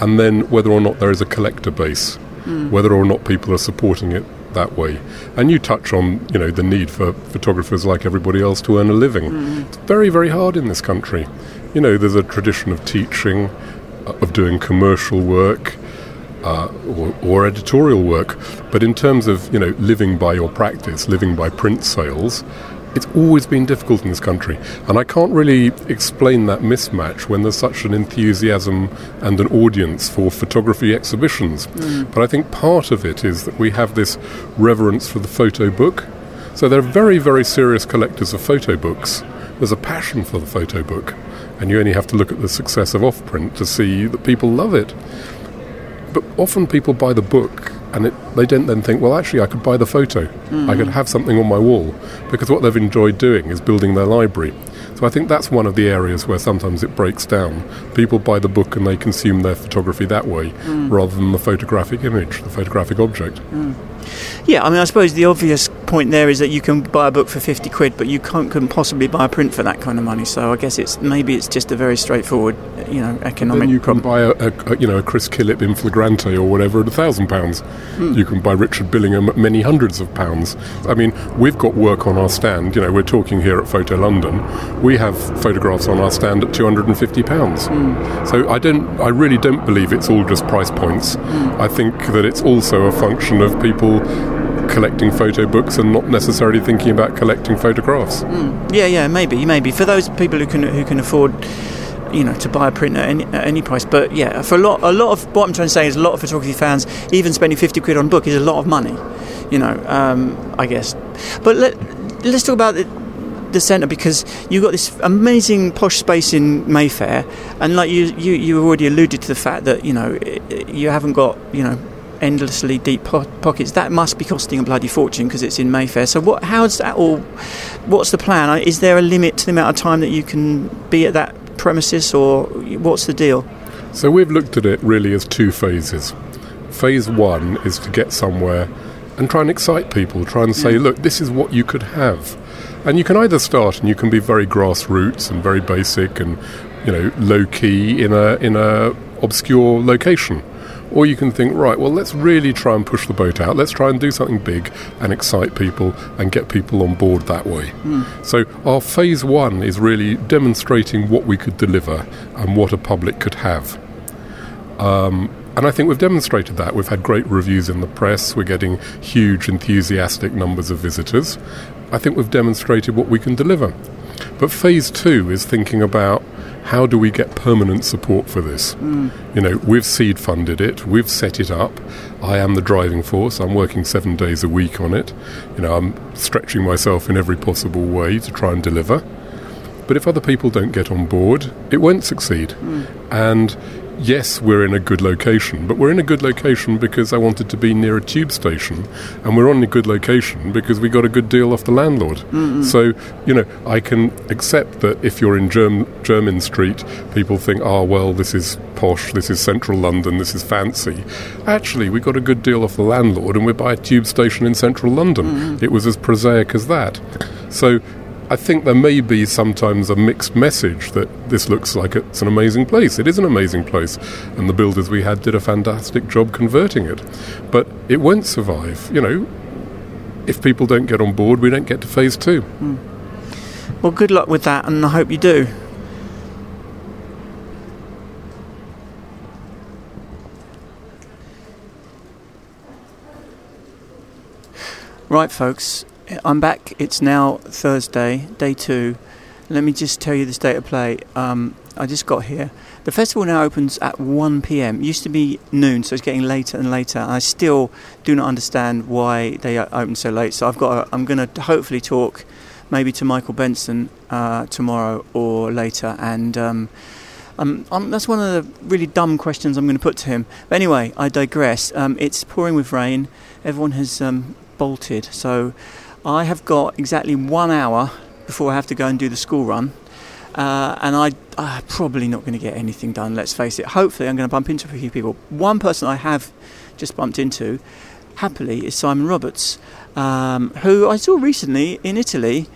and then whether or not there is a collector base mm. whether or not people are supporting it that way. And you touch on, you know, the need for photographers like everybody else to earn a living. Mm. It's very, very hard in this country. You know, there's a tradition of teaching, uh, of doing commercial work. Uh, or, or, editorial work, but in terms of you know living by your practice, living by print sales, it's always been difficult in this country, and I can't really explain that mismatch when there's such an enthusiasm and an audience for photography exhibitions. Mm. But I think part of it is that we have this reverence for the photo book. So there are very, very serious collectors of photo books. There's a passion for the photo book, and you only have to look at the success of Offprint to see that people love it. But often people buy the book and it, they don't then think, well, actually, I could buy the photo. Mm-hmm. I could have something on my wall because what they've enjoyed doing is building their library. So I think that's one of the areas where sometimes it breaks down. People buy the book and they consume their photography that way mm. rather than the photographic image, the photographic object. Mm. Yeah, I mean, I suppose the obvious point there is that you can buy a book for 50 quid, but you can't, couldn't possibly buy a print for that kind of money. So I guess it's maybe it's just a very straightforward, you know, economic. Then you can buy a, a, you know a Chris Killip in flagrante or whatever at a thousand pounds. Hmm. You can buy Richard Billingham at many hundreds of pounds. I mean, we've got work on our stand. You know, we're talking here at Photo London. We have photographs on our stand at 250 pounds. Hmm. So I don't, I really don't believe it's all just price points. Hmm. I think that it's also a function of people collecting photo books and not necessarily thinking about collecting photographs. Mm. Yeah, yeah, maybe, maybe for those people who can who can afford. You know, to buy a print at any, at any price, but yeah, for a lot, a lot of what I'm trying to say is a lot of photography fans, even spending 50 quid on a book is a lot of money. You know, um, I guess. But let, let's talk about the, the centre because you've got this amazing posh space in Mayfair, and like you, you, you already alluded to the fact that you know you haven't got you know endlessly deep po- pockets. That must be costing a bloody fortune because it's in Mayfair. So what? How's that all? What's the plan? Is there a limit to the amount of time that you can be at that premises, or what's the deal? So we've looked at it really as two phases. Phase one is to get somewhere and try and excite people, try and say, Mm. look, this is what you could have. And you can either start and you can be very grassroots and very basic and you know low key in a in a obscure location. Or you can think, right, well, let's really try and push the boat out. Let's try and do something big and excite people and get people on board that way. So, our phase one is really demonstrating what we could deliver and what a public could have. Um, and I think we've demonstrated that. We've had great reviews in the press. We're getting huge, enthusiastic numbers of visitors. I think we've demonstrated what we can deliver. But phase two is thinking about how do we get permanent support for this? Mm. You know, we've seed funded it, we've set it up. I am the driving force. I'm working seven days a week on it. You know, I'm stretching myself in every possible way to try and deliver. But if other people don't get on board, it won't succeed. Mm. And yes, we're in a good location, but we're in a good location because I wanted to be near a tube station, and we're on a good location because we got a good deal off the landlord. So, you know, I can accept that if you're in Germ- Jermyn Street, people think, oh, well, this is posh, this is central London, this is fancy. Actually, we got a good deal off the landlord, and we're by a tube station in central London. It was as prosaic as that. So, I think there may be sometimes a mixed message that this looks like it's an amazing place. It is an amazing place, and the builders we had did a fantastic job converting it. But it won't survive. You know, if people don't get on board, we don't get to phase two. Hmm. Well, good luck with that, and I hope you do. Right, folks, I'm back. It's now Thursday, day two. Let me just tell you the state of play. Um, I just got here. The festival now opens at 1 pm. It used to be noon, so it's getting later and later. I still do not understand why they open so late. So I've got. I'm going to hopefully talk maybe to Michael Benson uh, tomorrow or later, and um, um, um, that's one of the really dumb questions I'm going to put to him. But anyway, I digress. Um, it's pouring with rain. Everyone has um, bolted, so I have got exactly one hour before I have to go and do the school run. Uh, and I, I'm probably not going to get anything done, let's face it. Hopefully, I'm going to bump into a few people. One person I have just bumped into, happily, is Simon Roberts, um, who I saw recently in Italy,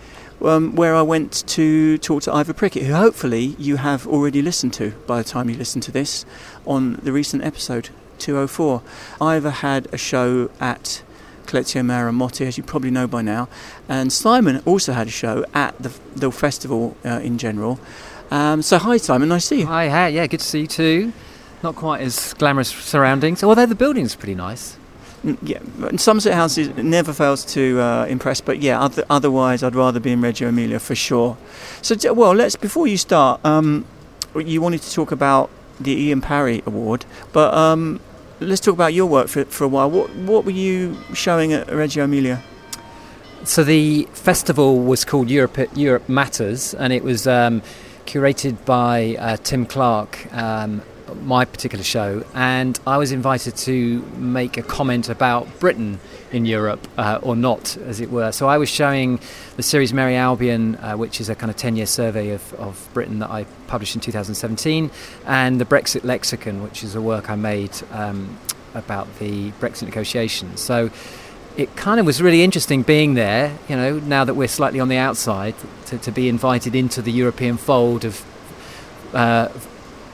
um, where I went to talk to Ivor Prickett, who hopefully you have already listened to by the time you listen to this on the recent episode 204. Ivor had a show at Collezione Maramotti, as you probably know by now, and Simon also had a show at the, the festival uh, in general. Um, so, hi, Simon, nice to see you. Hi, hi, yeah, good to see you too. Not quite as glamorous surroundings, although the building's pretty nice. Mm, Yeah, Somerset House is, never fails to uh, impress, but yeah, other, otherwise I'd rather be in Reggio Emilia for sure. So, well, let's before you start, um, you wanted to talk about the Ian Parry Award, but um, let's talk about your work for, for a while. What what were you showing at Reggio Emilia? So the festival was called Europe, Europe Matters, and it was um, curated by uh, Tim Clark, um, my particular show, and I was invited to make a comment about Britain in Europe, uh, or not, as it were. So I was showing the series Merrie Albion, uh, which is a kind of 10 year survey of, of Britain that I published in 2017, and the Brexit Lexicon, which is a work I made um, about the Brexit negotiations. So it kind of was really interesting being there, you know, now that we're slightly on the outside, to, to be invited into the European fold of uh,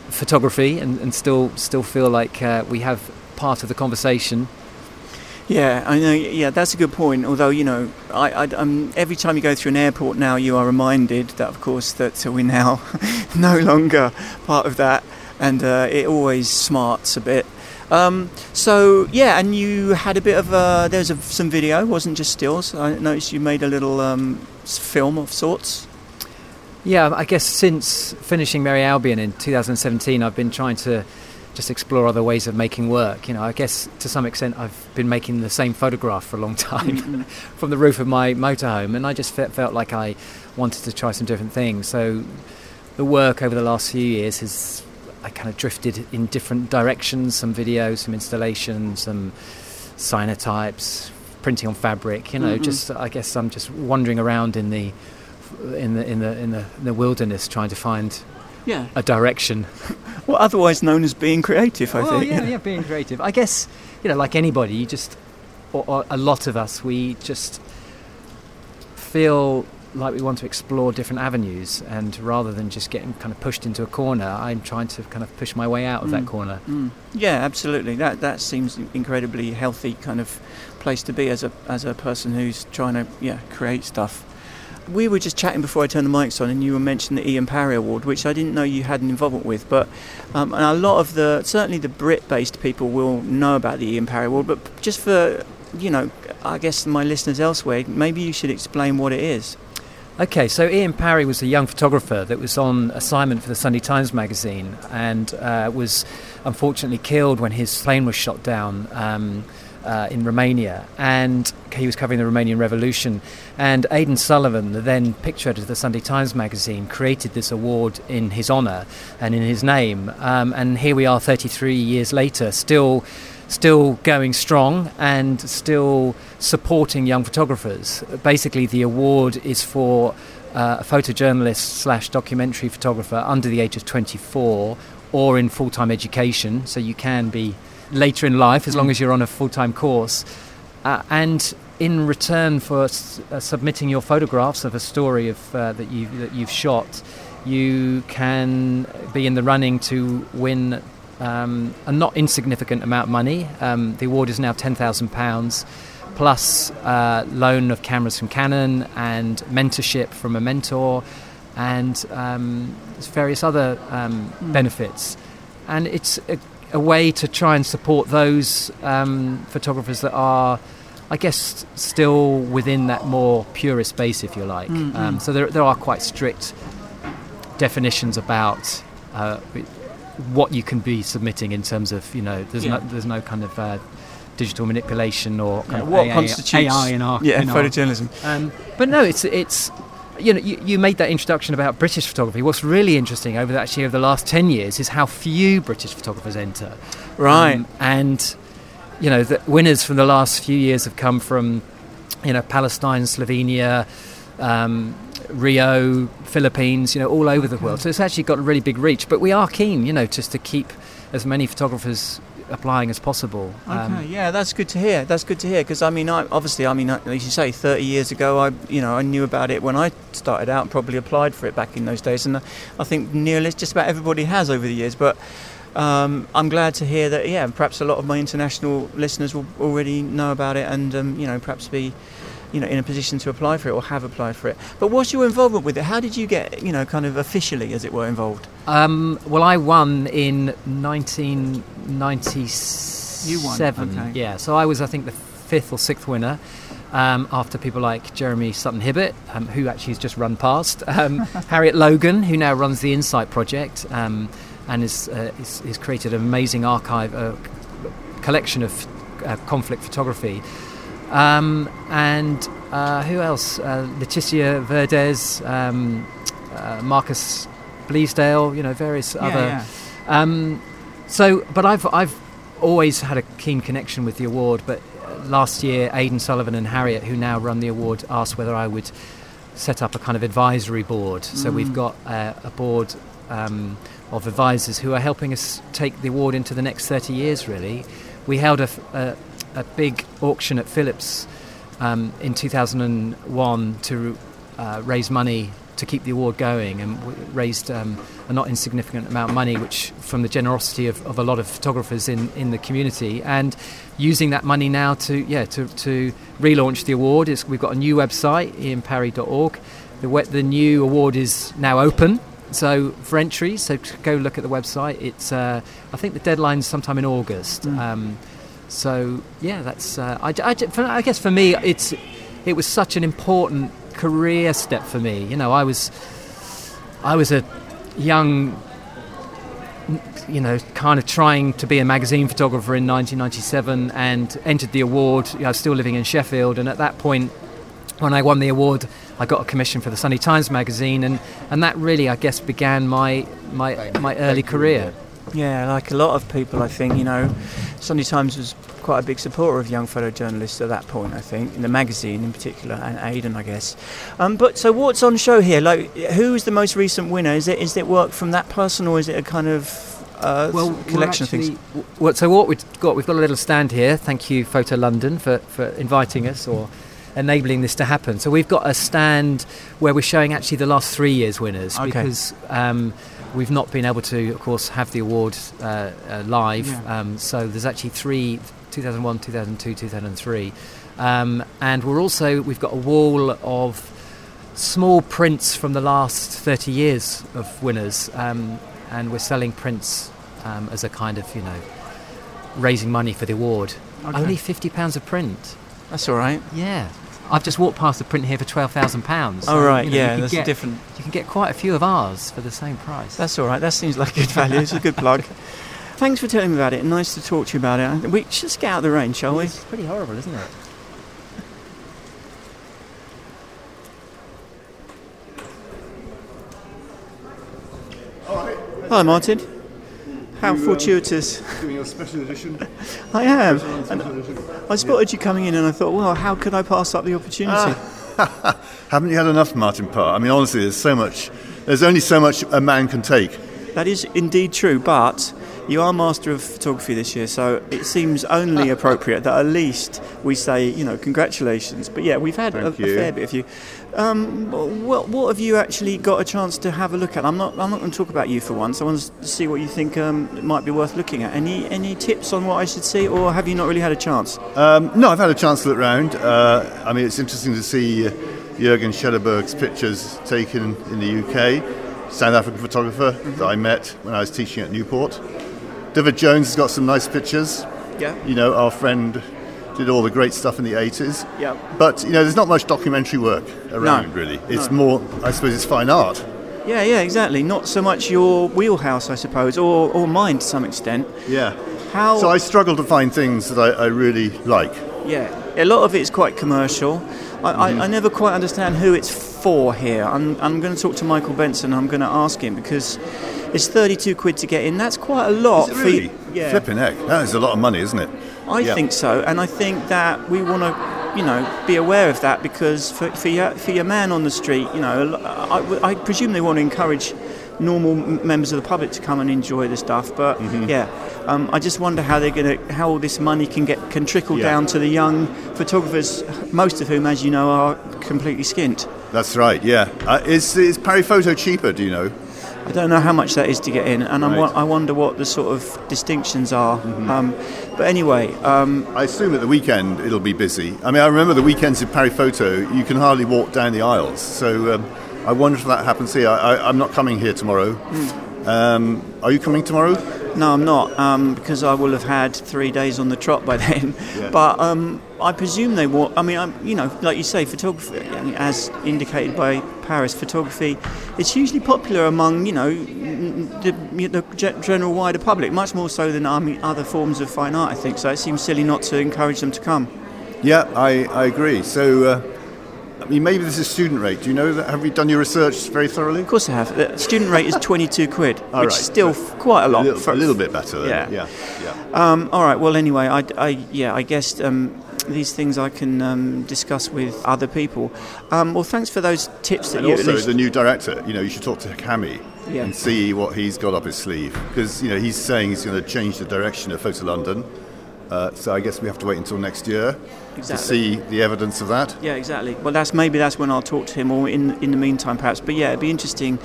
photography and, and still still feel like uh, we have part of the conversation. Yeah, I know. Yeah, that's a good point. Although you know, I, I, um, every time you go through an airport now, you are reminded that, of course, that we're now no longer part of that, and uh, it always smarts a bit. Um, so yeah, and you had a bit of a, there was a, some video, wasn't just stills. I noticed you made a little um, film of sorts. Yeah, I guess since finishing Merrie Albion in 2017, I've been trying to just explore other ways of making work. You know, I guess to some extent I've been making the same photograph for a long time Mm-hmm. from the roof of my motorhome, and I just fe- felt like I wanted to try some different things. So the work over the last few years has I kind of drifted in different directions. Some videos, some installations, some cyanotypes, printing on fabric. You know, Mhm. just I guess I'm just wandering around in the in the in the in the, in the wilderness trying to find Yeah. a direction. Well, otherwise known as being creative, I oh think. yeah, yeah, being creative. I guess you know, like anybody, you just or, or a lot of us, we just feel like we want to explore different avenues, and rather than just getting kind of pushed into a corner, I'm trying to kind of push my way out of that Mm. corner. Mm. Yeah, absolutely. That that seems incredibly healthy kind of place to be as a as a person who's trying to yeah create stuff. We were just chatting before I turned the mics on, and you were mentioning the Ian Parry Award, which I didn't know you had an involvement with. But um, and a lot of the certainly the Brit-based people will know about the Ian Parry Award. But just for you know, I guess my listeners elsewhere, maybe you should explain what it is. Okay, so Ian Parry was a young photographer that was on assignment for the Sunday Times magazine and uh, was unfortunately killed when his plane was shot down um, uh, in Romania. And he was covering the Romanian Revolution. And Aidan Sullivan, the then picture editor of the Sunday Times magazine, created this award in his honour and in his name. Um, and here we are 33 years later, still still going strong and still supporting young photographers. Basically, the award is for uh, a photojournalist slash documentary photographer under the age of 24 or in full time education, so you can be later in life as long as you're on a full time course. Uh, and in return for s- uh, submitting your photographs of a story of, uh, that, you, that you've shot, you can be in the running to win um, a not insignificant amount of money. Um, the award is now £10,000 plus uh, loan of cameras from Canon and mentorship from a mentor and um, various other um, benefits. And it's a, a way to try and support those um, photographers that are, I guess, still within that more purist space, if you like. Um, so there, there are quite strict definitions about uh, what you can be submitting in terms of you know there's Yeah. no there's no kind of uh, digital manipulation or kind Yeah, of what AI, constitutes AI in our yeah in our- photojournalism? um, but no, it's it's you know you, you made that introduction about British photography. What's really interesting over the, actually over the last ten years is how few British photographers enter. Right. Um, and you know the winners from the last few years have come from you know Palestine, Slovenia. Um, Rio, Philippines, you know, all over the world. So it's actually got a really big reach. But we are keen, you know, just to keep as many photographers applying as possible. Um, Okay, yeah, that's good to hear. That's good to hear because I mean, I, obviously, I mean, as you say, 30 years ago, I, you know, I knew about it when I started out. and Probably applied for it back in those days, and I think nearly just about everybody has over the years. But um, I'm glad to hear that. Yeah, perhaps a lot of my international listeners will already know about it, and um, you know, perhaps be. You know, in a position to apply for it or have applied for it. But what's your involvement with it? How did you get, you know, kind of officially, as it were, involved? Um, well, I won in 1997. You won, okay. Yeah, so I was, I think, the fifth or sixth winner. Um, after people like Jeremy Sutton Hibbert, um, who actually has just run past, um, Harriet Logan, who now runs the Insight Project, um, and has, uh, is, is created an amazing archive, uh, collection of uh, conflict photography. Um, and uh, who else? Uh, Leticia Valverdes, um, uh, Marcus Bleasdale, you know, various other. Um, so, but I've I've always had a keen connection with the award. But uh, last year, Aidan Sullivan and Harriet, who now run the award, asked whether I would set up a kind of advisory board. So we've got uh, a board um, of advisors who are helping us take the award into the next 30 years. Really, we held a, a- a big auction at Phillips um, in 2001 to uh, raise money to keep the award going, and w- raised um, a not insignificant amount of money, which from the generosity of, of a lot of photographers in, in the community, and using that money now to yeah to, to relaunch the award. Is we've got a new website, ianparry.org. The the new award is now open. So for entries, so go look at the website. It's uh, I think the deadline's sometime in August. Um, so yeah, that's uh, I, I, I guess for me it's it was such an important career step for me. You know, I was I was a young you know, kind of trying to be a magazine photographer in 1997 and entered the award. I was still living in Sheffield, and at that point, when I won the award, I got a commission for the Sunday Times magazine, and, and that really, I guess, began my my my early career. Yeah, like a lot of people, I think, you know, Sunday Times was quite a big supporter of young photojournalists at that point, I think, in the magazine in particular, and Aidan, I guess. Um, but so what's on show here? Like, who is the most recent winner? Is it is it work from that person, or is it a kind of uh, well, collection actually, of things? Well, so what we've got, we've got a little stand here. Thank you, Photo London, for, for inviting us or enabling this to happen. So we've got a stand where we're showing actually the last three years winners Okay. because um, we've not been able to, of course, have the award uh, uh, live. Yeah. Um, so there's actually three: 2001, 2002, 2003, um, and we're also we've got a wall of small prints from the last 30 years of winners, um, and we're selling prints um, as a kind of you know raising money for the award. Okay. Only 50 pounds a print. That's all right. Yeah. I've just walked past the print here for twelve thousand pounds. Oh right, yeah, you that's can a get, different. You can get quite a few of ours for the same price. That's all right. That seems like good value. It's a good plug. Thanks for telling me about it. Nice to talk to you about it. We should just get out of the rain, shall we? it's pretty horrible, isn't it? Hi, Martin. How You, um, fortuitous. Doing a special edition. I am. And edition. I spotted you coming in, and I thought, well, how could I pass up the opportunity? Haven't you had enough, Martin Parr? I mean, honestly, there's so much. There's only so much a man can take. That is indeed true, but you are master of photography this year, so it seems only appropriate that at least we say, you know, congratulations. But yeah, we've had a, a fair bit of you. Um, what, what have you actually got a chance to have a look at? I'm not. I'm not going to talk about you for once. I want to see what you think um, might be worth looking at. Any any tips on what I should see, or have you not really had a chance? Um, no, I've had a chance to look round. Uh, I mean, it's interesting to see uh, Jürgen Schadeberg's pictures taken in the UK. South African photographer that I met when I was teaching at Newport. David Jones has got some nice pictures. Yeah. You know, our friend did all the great stuff in the 80s. Yeah. But, you know, there's not much documentary work around, really. It's more, I suppose, it's fine art. Yeah, yeah, exactly. Not so much your wheelhouse, I suppose, or, or mine to some extent. Yeah. How? So I struggle to find things that I, I really like. Yeah, a lot of it's quite commercial. I, I, mm-hmm. I never quite understand who it's for here. I'm, I'm going to talk to Michael Benson. I'm going to ask him because it's 32 quid to get in. That's quite a lot. Is it for really? yeah, Flipping heck. That is a lot of money, isn't it? I Yeah. think so, and I think that we want to, you know, be aware of that because for, for your for your man on the street, you know, I, I presume they want to encourage normal m- members of the public to come and enjoy the stuff. But Mm-hmm. yeah, um, I just wonder how they're going to how all this money can get can trickle Yeah. down to the young photographers, most of whom, as you know, are completely skint. That's right, yeah. Uh, is, is Paris Photo cheaper, do you know? I don't know how much that is to get in, and I'm, Right. I wonder what the sort of distinctions are. Um, but anyway, um, I assume at the weekend it'll be busy. I mean, I remember the weekends in Paris Photo, you can hardly walk down the aisles. So um, I wonder if that happens here. I, I, I'm not coming here tomorrow. Um, are you coming tomorrow? No, I'm not, um, because I will have had three days on the trot by then. Yeah. But um, I presume they will. I mean, I'm, you know, like you say, photography, as indicated by Paris photography, it's hugely popular among, you know, the, the general wider public, much more so than I mean, other forms of fine art, I think. So it seems silly not to encourage them to come. Yeah, I, I agree. So, uh, I mean, maybe this is student rate. Do you know that? Have you done your research very thoroughly? Of course I have. The student rate is 22 quid, which right. is still f- quite a A lot. little, for- a little bit better then. Yeah. Yeah, yeah. Um, all right. Well, anyway, I, I yeah, I guess um, these things I can um, discuss with other people. Um, well, thanks for those tips that And you also, least- the new director, you know, you should talk to Kamiar Yeah. and see what he's got up his sleeve. Because, you know, he's saying he's going to change the direction of Photo London. Uh, so I guess we have to wait until next year to see the evidence of that. Yeah, exactly. Well, that's maybe that's when I'll talk to him, or in in the meantime, perhaps. But yeah, it'd be interesting.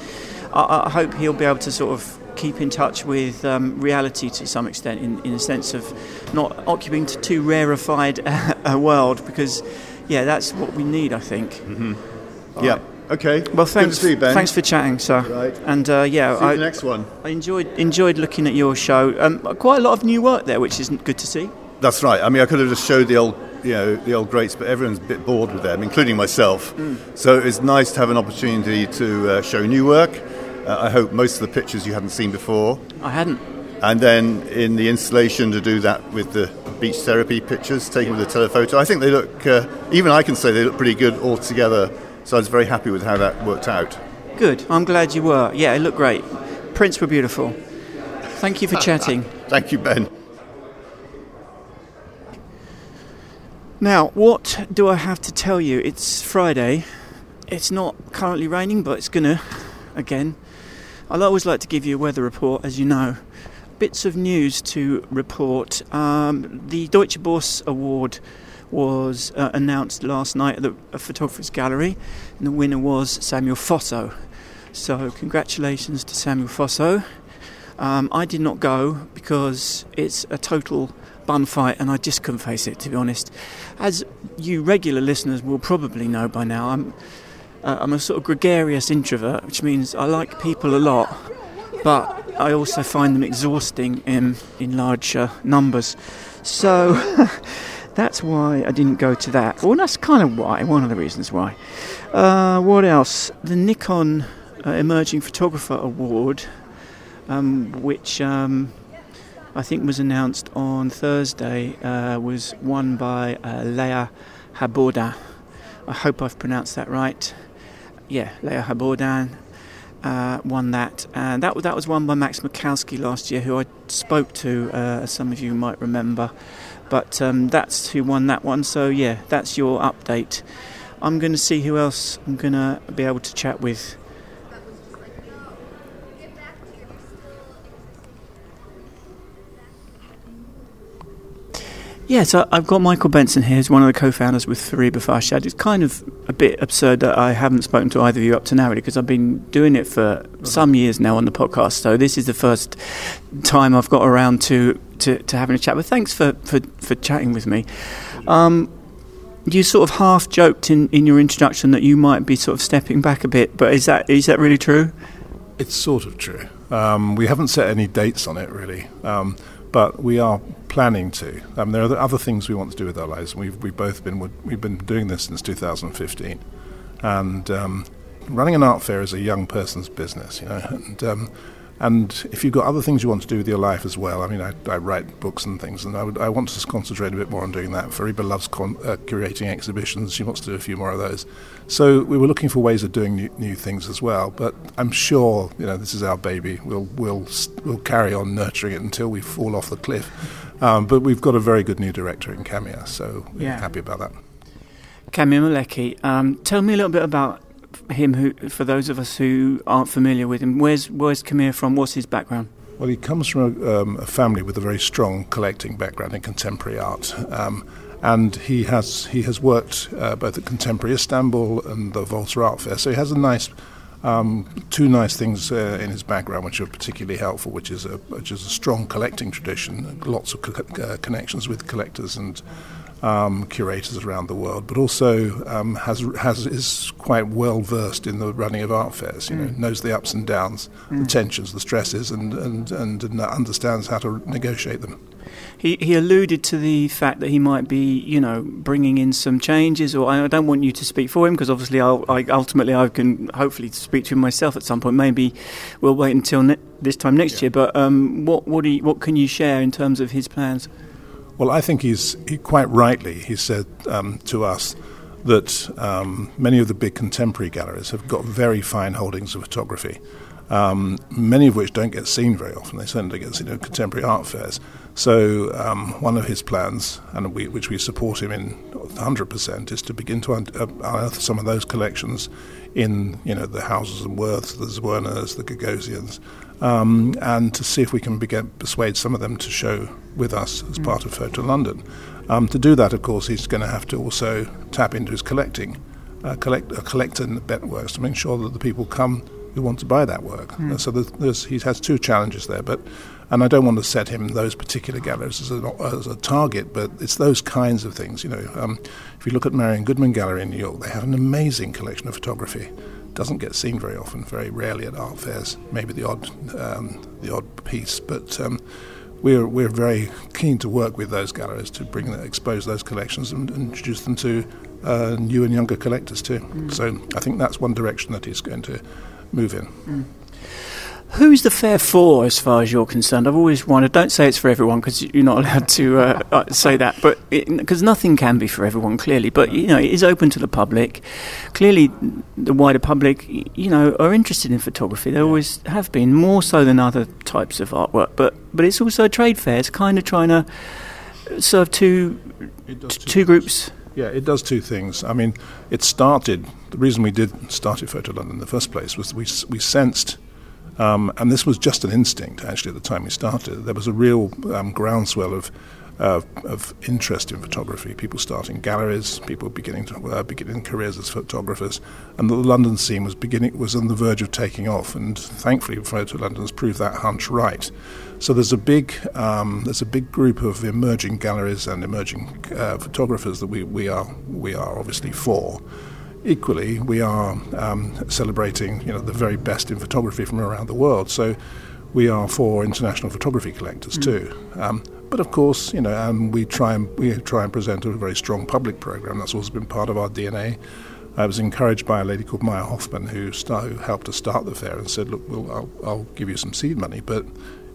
I, I hope he'll be able to sort of keep in touch with um, reality to some extent, in, in a sense of not occupying to too rarefied a world, because yeah, that's what we need, I think. Yeah. Okay. Well, thanks. Good to see you, Ben. Thanks for chatting, sir. Right. And uh, yeah, See I, the next one. I enjoyed enjoyed looking at your show. Um, quite a lot of new work there, which isn't good to see. That's right. I mean, I could have just showed the old, you know, the old greats, but everyone's a bit bored with them, including myself. Mm. So it's nice to have an opportunity to uh, show new work uh, I hope, most of the pictures you hadn't seen before. I hadn't. And then in the installation to do that with the beach therapy pictures taken with a telephoto. I think they look, uh, even I can say they look pretty good all together. So I was very happy with how that worked out. Good. I'm glad you were. Yeah, it looked great. Prints were beautiful. Thank you for chatting. Thank you, Ben. Now, what do I have to tell you? It's Friday. It's not currently raining, but it's gonna again. I always like to give you a weather report, as you know. Bits of news to report. Um, the Deutsche Börse Award was uh, announced last night at the Photographers Gallery, and the winner was Samuel Fosso. So, congratulations to Samuel Fosso. Um, I did not go because it's a total bun fight and I just couldn't face it, to be honest. As you regular listeners will probably know by now, I'm, uh, I'm a sort of gregarious introvert, which means I like people a lot, but I also find them exhausting in, in large uh, numbers. So that's why I didn't go to that. Well, that's kind of why, one of the reasons why. Uh, what else? The Nikon uh, Emerging Photographer Award, um, which um, I think was announced on Thursday, uh, was won by uh, Leah Habourdin. I hope I've pronounced that right. Yeah, Leah Habordan uh, won that, and that that was won by Max Miechowski last year, who I spoke to, uh, as some of you might remember. But um, that's who won that one. So yeah, that's your update. I'm going to see who else I'm going to be able to chat with Yeah, so I've got Michael Benson here, who's one of the co-founders with Fariba Farshad. It's kind of a bit absurd that I haven't spoken to either of you up to now, really, because I've been doing it for some years now on the podcast. So this is the first time I've got around to, to, to having a chat. But thanks for, for, for chatting with me. Um, you sort of half joked in, in your introduction that you might be sort of stepping back a bit, but is that is that really true? It's sort of true. Um, we haven't set any dates on it, really. Um, but we are planning to. Um, there are other things we want to do with our lives. We've we've both been we've been doing this since 2015, and um, running an art fair is a young person's business, you know. And um, and if you've got other things you want to do with your life as well, I mean, I, I write books and things, and I, would, I want to concentrate a bit more on doing that. Fariba loves con- uh, curating exhibitions; she wants to do a few more of those. So we were looking for ways of doing new, new, things as well. But I'm sure, you know, this is our baby. We'll we'll we'll carry on nurturing it until we fall off the cliff. Um, but we've got a very good new director in Kamiar, so we're yeah. happy about that. Kamiar Maleki, um, tell me a little bit about him, who, for those of us who aren't familiar with him, where's where's Kamiar from? What's his background? Well, he comes from a, um, a family with a very strong collecting background in contemporary art. Um, and he has he has worked uh, both at Contemporary Istanbul and the Volta Art Fair. So he has a nice um, two nice things uh, in his background which are particularly helpful, which is a which is a strong collecting tradition, lots of co- uh, connections with collectors and um, curators around the world, but also um, has has is quite well versed in the running of art fairs. You know, mm. knows the ups and downs, mm. the tensions, the stresses, and, and and and understands how to negotiate them. He, he alluded to the fact that he might be, you know, bringing in some changes. Or I don't want you to speak for him because obviously, I'll, I ultimately I can hopefully speak to him myself at some point. Maybe we'll wait until ne- this time next yeah. year. But um, what what, you, what can you share in terms of his plans? Well, I think he's he, quite rightly he said um, to us that um, many of the big contemporary galleries have got very fine holdings of photography, um, many of which don't get seen very often. They certainly get seen at contemporary art fairs. So um, one of his plans, and we, which we support him in 100%, is to begin to unearth some of those collections in you know the Hauser and Wirths, the Zwirners, the Gagosians, um, and to see if we can begin, persuade some of them to show with us as mm. part of Photo London. Um, to do that, of course, he's going to have to also tap into his collecting, uh, collect, a collector networks to make sure that the people come who want to buy that work. Mm. Uh, so there's, there's, he has two challenges there, but and I don't want to set him those particular galleries as a, as a target, but it's those kinds of things. You know, um, if you look at Marian Goodman Gallery in New York, they have an amazing collection of photography doesn't get seen very often, very rarely at art fairs. Maybe the odd, um, the odd piece, but um, we're we're very keen to work with those galleries to bring expose those collections and, and introduce them to uh, new and younger collectors too. Mm. So I think that's one direction that he's going to move in. Mm. Who's the fair for, as far as you're concerned? I've always wondered. Don't say it's for everyone because you're not allowed to uh, uh say that. But because nothing can be for everyone, clearly. But you know, it is open to the public. Clearly, the wider public, you know, are interested in photography. They always have been, more so than other types of artwork. But but it's also a trade fair. It's kind of trying to serve two two, two groups. Yeah, it does two things. I mean, it started. The reason we did start Photo London in the first place was we we sensed um, and this was just an instinct, actually, at the time we started. There was a real um, groundswell of, uh, of interest in photography. People starting galleries, people beginning to uh, beginning careers as photographers, and the London scene was beginning was on the verge of taking off. And thankfully, Photo London has proved that hunch right. So there's a big um, there's a big group of emerging galleries and emerging uh, photographers that we, we are we are obviously for. Equally, we are um, celebrating you know, the very best in photography from around the world. So we are for international photography collectors mm. too. Um, but of course, you know, um, we try and we try and present a very strong public program. That's always been part of our DNA. I was encouraged by a lady called Maja Hoffmann who, start, who helped us start the fair and said, "Look, well, I'll, I'll, give you some seed money, but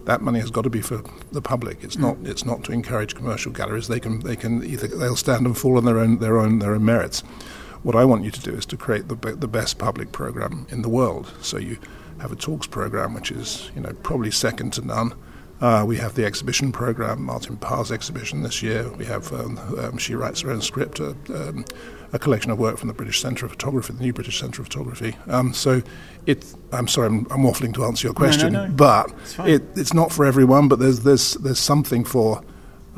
that money has got to be for the public. It's mm. not. It's not to encourage commercial galleries. They can. They can either they'll stand and fall on their own their own their own merits." What I want you to do is to create the, the best public program in the world. So you have a talks program, which is you know probably second to none. Uh, we have the exhibition program, Martin Parr's exhibition this year. We have um, um, she writes her own script, uh, um, a collection of work from the British Centre of Photography, the new British Centre of Photography. Um, so it, I'm sorry, I'm, I'm, waffling to answer your question, no, no, no. but it, it's not for everyone. But there's there's there's something for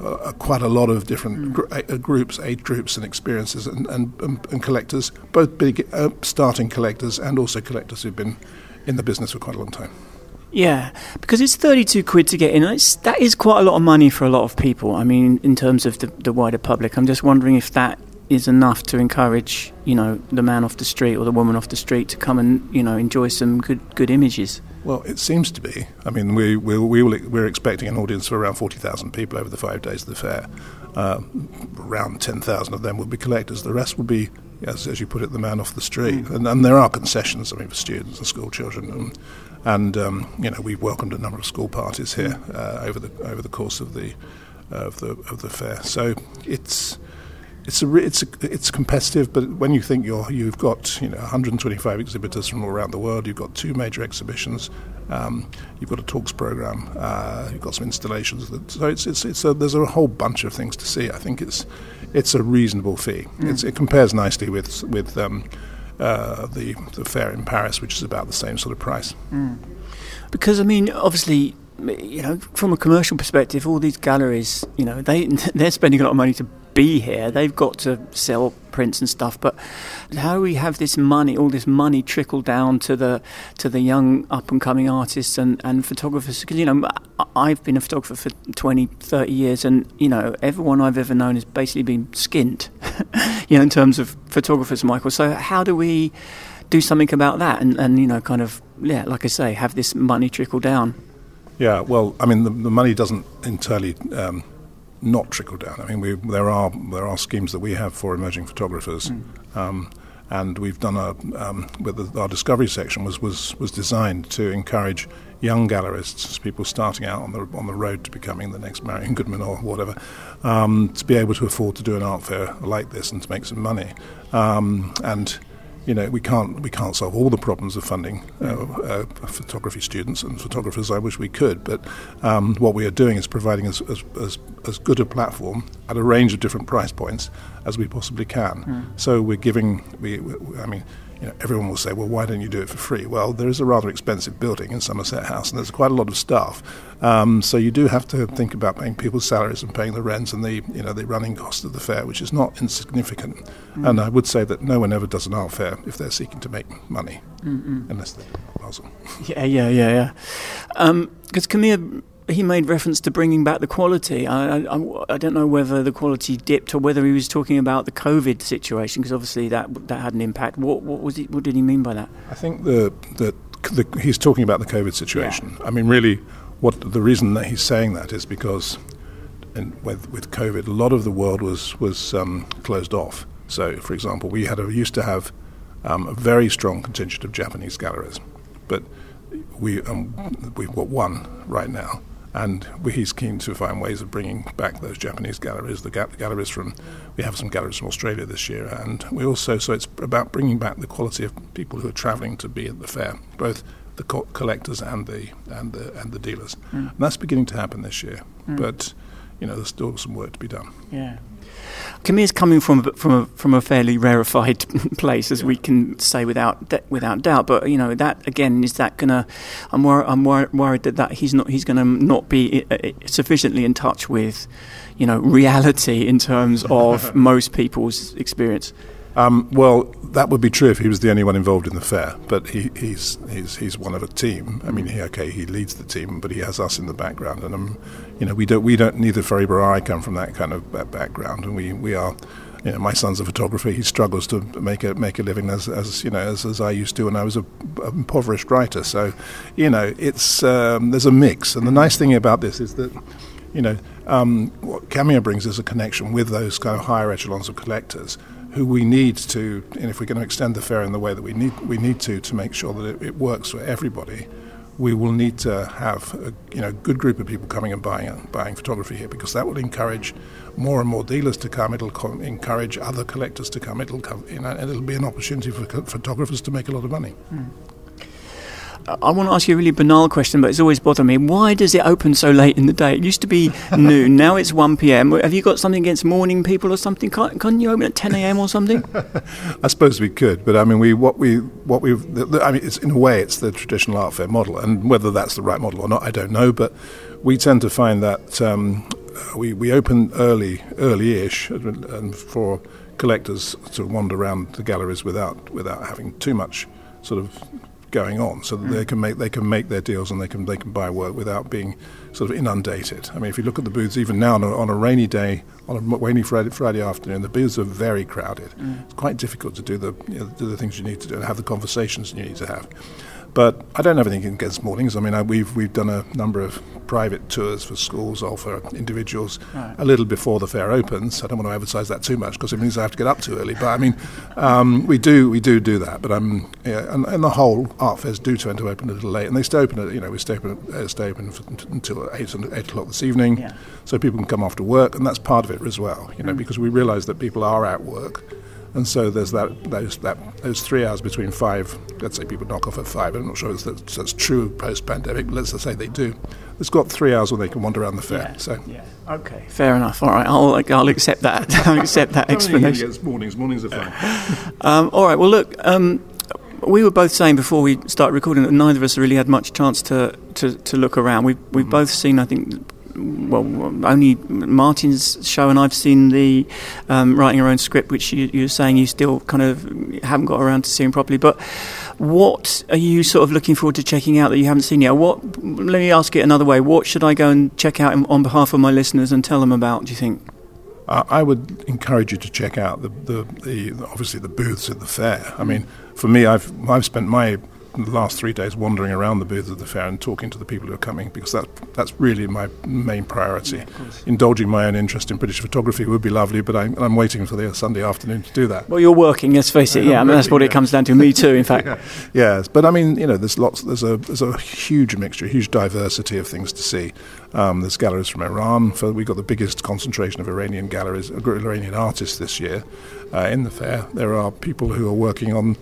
uh, quite a lot of different mm. gr- uh, groups, age groups, and experiences, and, and, and collectors, both big uh, starting collectors and also collectors who've been in the business for quite a long time. Yeah, because it's 32 quid to get in. It's, that is quite a lot of money for a lot of people. I mean, in terms of the, the wider public, I'm just wondering if that is enough to encourage, you know, the man off the street or the woman off the street to come and, you know, enjoy some good good images. Well, it seems to be. I mean, we, we, we will, we're expecting an audience of around 40,000 people over the five days of the fair. Uh, around 10,000 of them will be collectors. The rest will be, as, as you put it, the man off the street. Mm. And, and, there are concessions, I mean, for students and school children. And, and um, you know, we've welcomed a number of school parties here mm. uh, over, the, over the course of the, of, the, of the fair. So it's it's a it's a, it's competitive, but when you think you're you've got you know 125 exhibitors from all around the world, you've got two major exhibitions, um, you've got a talks program, uh, you've got some installations. That, so it's it's it's a, there's a whole bunch of things to see. I think it's it's a reasonable fee. Mm. it compares nicely with with um, uh, the the fair in Paris, which is about the same sort of price. Mm. Because I mean, obviously you know, from a commercial perspective, all these galleries, you know, they they're spending a lot of money to be here. They've got to sell prints and stuff. But how do we have this money, all this money, trickle down to the to the young up and coming artists and, and photographers? Because you know, I've been a photographer for 20, 30 years, and you know, everyone I've ever known has basically been skint. you know, in terms of photographers, Michael. So how do we do something about that? And and you know, kind of yeah, like I say, have this money trickle down. Yeah, well, I mean, the, the money doesn't entirely um, not trickle down. I mean, we, there are there are schemes that we have for emerging photographers, mm. um, and we've done a um, with the, our discovery section was, was was designed to encourage young gallerists, people starting out on the on the road to becoming the next Marian Goodman or whatever, um, to be able to afford to do an art fair like this and to make some money, um, and you know, we can't we can't solve all the problems of funding uh, uh, photography students and photographers. I wish we could, but um, what we are doing is providing as, as, as, as, good a platform at a range of different price points as we possibly can. Mm. So we're giving. We, we, I mean you know, everyone will say, well, why don't you do it for free? Well, there is a rather expensive building in Somerset House, and there's quite a lot of staff. Um, so you do have to think about paying people's salaries and paying the rents and the, you know, the running cost of the fair, which is not insignificant. Mm. And I would say that no one ever does an art fair if they're seeking to make money, Mm-mm. unless they're Basel. Yeah, yeah, yeah, yeah. Because um, Kamiar he made reference to bringing back the quality. I, I, I, don't know whether the quality dipped or whether he was talking about the COVID situation because obviously that that had an impact. What what was he, What did he mean by that? I think the the, the he's talking about the COVID situation. Yeah. I mean, really, what the reason that he's saying that is because in, with with COVID, a lot of the world was was um, closed off. So, for example, we had a, used to have um, a very strong contingent of Japanese galleries but we um, we've got one right now, and he's keen to find ways of bringing back those Japanese galleries. The, ga- galleries from we have some galleries from Australia this year, and we also so it's about bringing back the quality of people who are travelling to be at the fair, both the co- collectors and the and the and the dealers. Mm. And that's beginning to happen this year, mm. but you know there's still some work to be done. Yeah. Kamiar's coming from from a, from a fairly rarefied place, as yeah. we can say without without doubt. But you know that again is that gonna? I'm wor- I'm wor- worried that, that he's not he's going to not be uh, uh, sufficiently in touch with, you know, reality in terms of most people's experience. Um, well, that would be true if he was the only one involved in the fair, but he, he's, he's, he's one of a team. I mean, he, okay, he leads the team, but he has us in the background. And, um, you know, we don't, we don't, neither Fariba or I come from that kind of background. And we, we are, you know, my son's a photographer. He struggles to make a, make a living as, as you know, as, as I used to when I was a, a impoverished writer. So, you know, it's, um, there's a mix. And the nice thing about this is that, you know, um, what Kamiar brings is a connection with those kind of higher echelons of collectors who we need to, and if we're going to extend the fair in the way that we need, we need to, to make sure that it, it works for everybody, we will need to have a you know good group of people coming and buying buying photography here because that will encourage more and more dealers to come. It'll co- encourage other collectors to come. It'll come, you know, and it'll be an opportunity for photographers to make a lot of money. Mm. I want to ask you a really banal question, but it's always bothered me. Why does it open so late in the day? It used to be noon, now it's 1 p.m. Have you got something against morning people or something? Can't, can't you open at 10 a.m. or something? I suppose we could, but I mean, we what we what we I mean, it's in a way it's the traditional art fair model, and whether that's the right model or not, I don't know. But we tend to find that um, we we open early, early-ish, and for collectors to wander around the galleries without without having too much sort of going on, so that mm. they can make they can make their deals and they can they can buy work without being sort of inundated. I mean, if you look at the booths, even now on a, on a rainy day, on a rainy Friday, Friday afternoon, the booths are very crowded. Mm. It's quite difficult to do the you know, do the things you need to do and have the conversations you need to have. But I don't have anything against mornings. I mean, I, we've we've done a number of private tours for schools or for individuals right. a little before the fair opens. I don't want to advertise that too much because it means I have to get up too early. But I mean, um, we do we do do that. But um, yeah, and, and, the whole art fairs do tend to open a little late, and they stay open. At, you know, we stay open uh, stay open until eight eight o'clock this evening, yeah. so people can come after work, and that's part of it as well. You know, mm. because we realise that people are at work and so there's that those that those three hours between five. Let's say people knock off at five. I'm not sure if that's, that's true post-pandemic. Let's just say they do. It's got three hours when they can wander around the fair. Yeah, so yeah, okay, fair enough. All right, I'll I'll accept that. I'll accept that explanation. Against mornings. Mornings are fine. um, all right. Well, look. Um, we were both saying before we start recording that neither of us really had much chance to, to, to look around. We've, we've mm-hmm. both seen, I think, well, only Martin's show, and I've seen the um, writing your own script, which you, you're saying you still kind of haven't got around to seeing properly. But what are you sort of looking forward to checking out that you haven't seen yet? What? Let me ask it another way. What should I go and check out on behalf of my listeners and tell them about? Do you think? I would encourage you to check out the, the, the obviously the booths at the fair. I mean, for me, I've I've spent my the last three days wandering around the booths of the fair and talking to the people who are coming because that that's really my main priority. Yeah, Indulging my own interest in British photography would be lovely, but I, am waiting for the Sunday afternoon to do that. Well, you're working, let's face it. Yeah, I mean, that's what yeah. it comes down to. Me too, in fact. yeah. Yes, but I mean, you know, there's lots. There's a there's a huge mixture, a huge diversity of things to see. Um, there's galleries from Iran. For, we've got the biggest concentration of Iranian galleries, Iranian artists this year uh, in the fair. There are people who are working on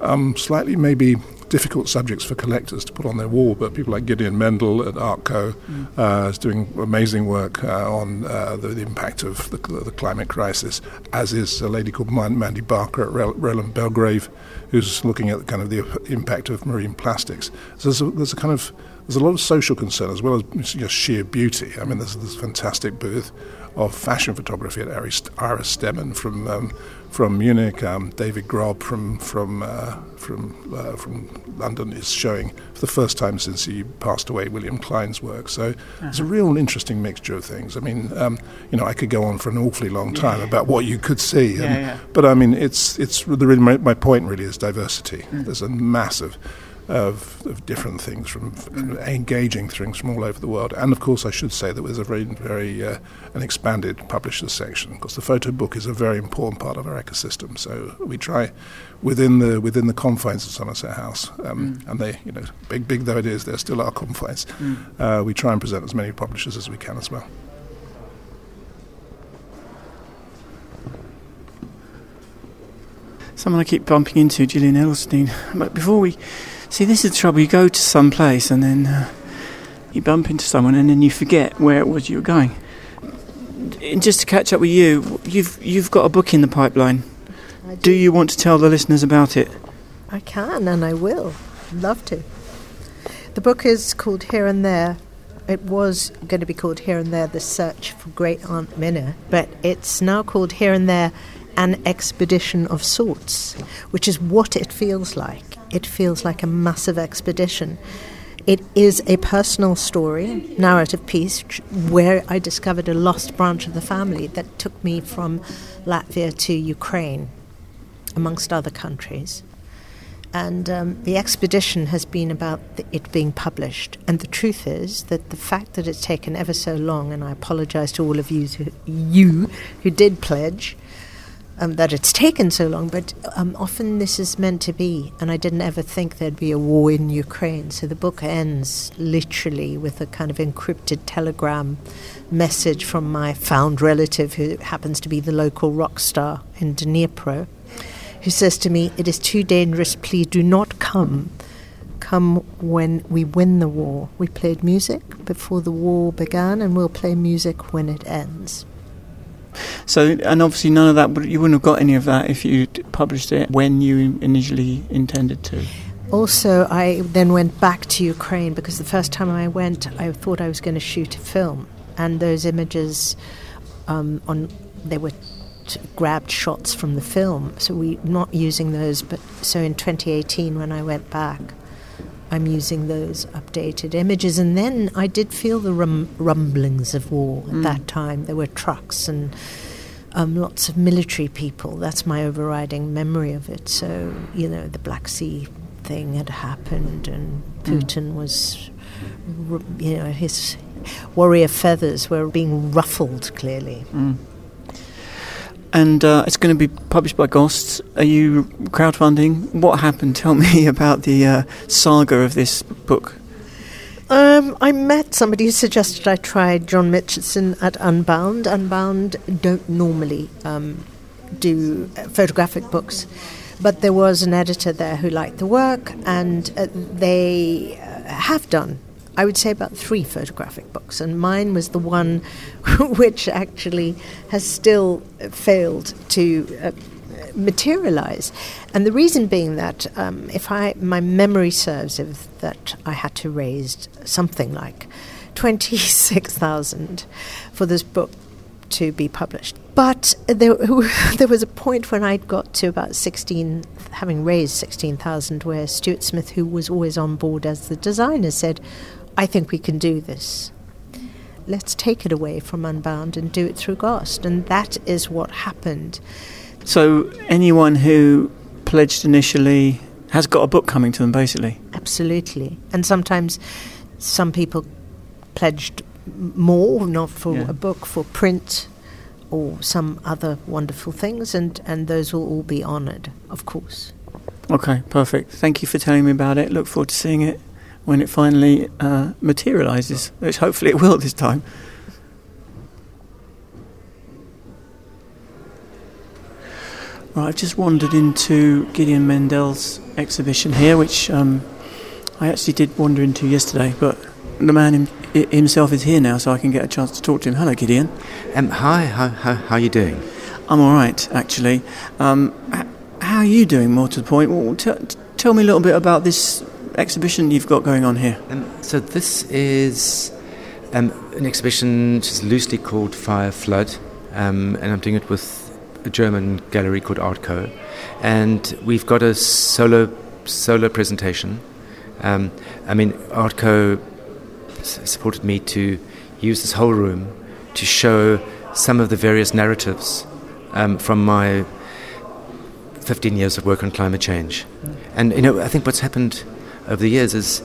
um, slightly maybe difficult subjects for collectors to put on their wall, but people like Gideon Mendel at Artco mm. uh, is doing amazing work uh, on uh, the, the, impact of the, the, climate crisis, as is a lady called Mandy Barker at Roland Belgrave, who's looking at kind of the impact of marine plastics. So there's a, there's a kind of there's a lot of social concern as well as just sheer beauty. I mean, there's this fantastic booth of fashion photography at Iris Stemmen from um, from Munich. Um, David Grob from from uh, from uh, from London is showing for the first time since he passed away William Klein's work. So uh-huh. it's a real interesting mixture of things. I mean, um, you know, I could go on for an awfully long time yeah. about what you could see, yeah, yeah. but I mean, it's it's the, my, my point really is diversity. Mm. There's a massive of, of different things, from engaging things from all over the world. And of course, I should say that there's a very, very uh, an expanded publishers section because the photo book is a very important part of our ecosystem. So we try within the within the confines of Somerset House, um, mm. and they, you know, big big though it is, there still are confines. Mm. Uh, we try and present as many publishers as we can as well. Someone I keep bumping into, Jillian Edelstein. But before we See, this is the trouble. You go to some place and then uh, you bump into someone and then you forget where it was you were going. And just to catch up with you, you've you've got a book in the pipeline. Do. do you want to tell the listeners about it? I can and I will. Love to. The book is called Here and There. It was going to be called Here and There The Search for Great Aunt Minna, but it's now called Here and There An Expedition of Sorts, which is what it feels like it feels like a massive expedition. It is a personal story, narrative piece, where I discovered a lost branch of the family that took me from Latvia to Ukraine, amongst other countries. And um, the expedition has been about the, it being published. And the truth is that the fact that it's taken ever so long, and I apologize to all of you, who, you who did pledge, um, that it's taken so long, but um, often this is meant to be. And I didn't ever think there'd be a war in Ukraine. So the book ends literally with a kind of encrypted telegram message from my found relative, who happens to be the local rock star in Dnipro, who says to me, It is too dangerous, please do not come. Come when we win the war. We played music before the war began, and we'll play music when it ends. So, and obviously, none of that, you wouldn't have got any of that if you published it when you initially intended to. Also, I then went back to Ukraine because the first time I went, I thought I was going to shoot a film, and those images um, on they were t- grabbed shots from the film, so we not using those. But so in 2018, when I went back, I'm using those updated images. And then I did feel the rum- rumblings of war at mm. that time. There were trucks and um, lots of military people. That's my overriding memory of it. So, you know, the Black Sea thing had happened, and mm. Putin mm. was, you know, his warrior feathers were being ruffled clearly. Mm and uh, it's going to be published by GOST. Are you crowdfunding? What happened? Tell me about the uh, saga of this book. Um, I met somebody who suggested I try John Mitchinson at Unbound. Unbound don't normally um, do photographic books, but there was an editor there who liked the work, and uh, they uh, have done I would say about three photographic books, and mine was the one which actually has still failed to uh, materialize. And the reason being that um, if I my memory serves if that I had to raise something like twenty six thousand for this book to be published. But there, there was a point when I'd got to about 16, having raised 16,000, where Stuart Smith, who was always on board as the designer, said, I think we can do this. Let's take it away from Unbound and do it through GOST. And that is what happened. So, anyone who pledged initially has got a book coming to them, basically? Absolutely. And sometimes some people pledged more, not for yeah. a book, for print or some other wonderful things, and, and those will all be honoured, of course. Okay, perfect. Thank you for telling me about it. Look forward to seeing it when it finally uh, materialises, which hopefully it will this time. Right, I've just wandered into Gideon Mendel's exhibition here, which um, I actually did wander into yesterday, but the man him, himself is here now, so I can get a chance to talk to him. Hello, Gideon. Um, hi, how, how, how are you doing? I'm all right, actually. Um, how are you doing, more to the point? Well, t- tell me a little bit about this exhibition you've got going on here? Um, so this is um, an exhibition which is loosely called Fire Flood, um, and I'm doing it with a German gallery called Artco, and we've got a solo solo presentation. Um, I mean, Artco supported me to use this whole room to show some of the various narratives um, from my 15 years of work on climate change. And you know, I think what's happened over the years is,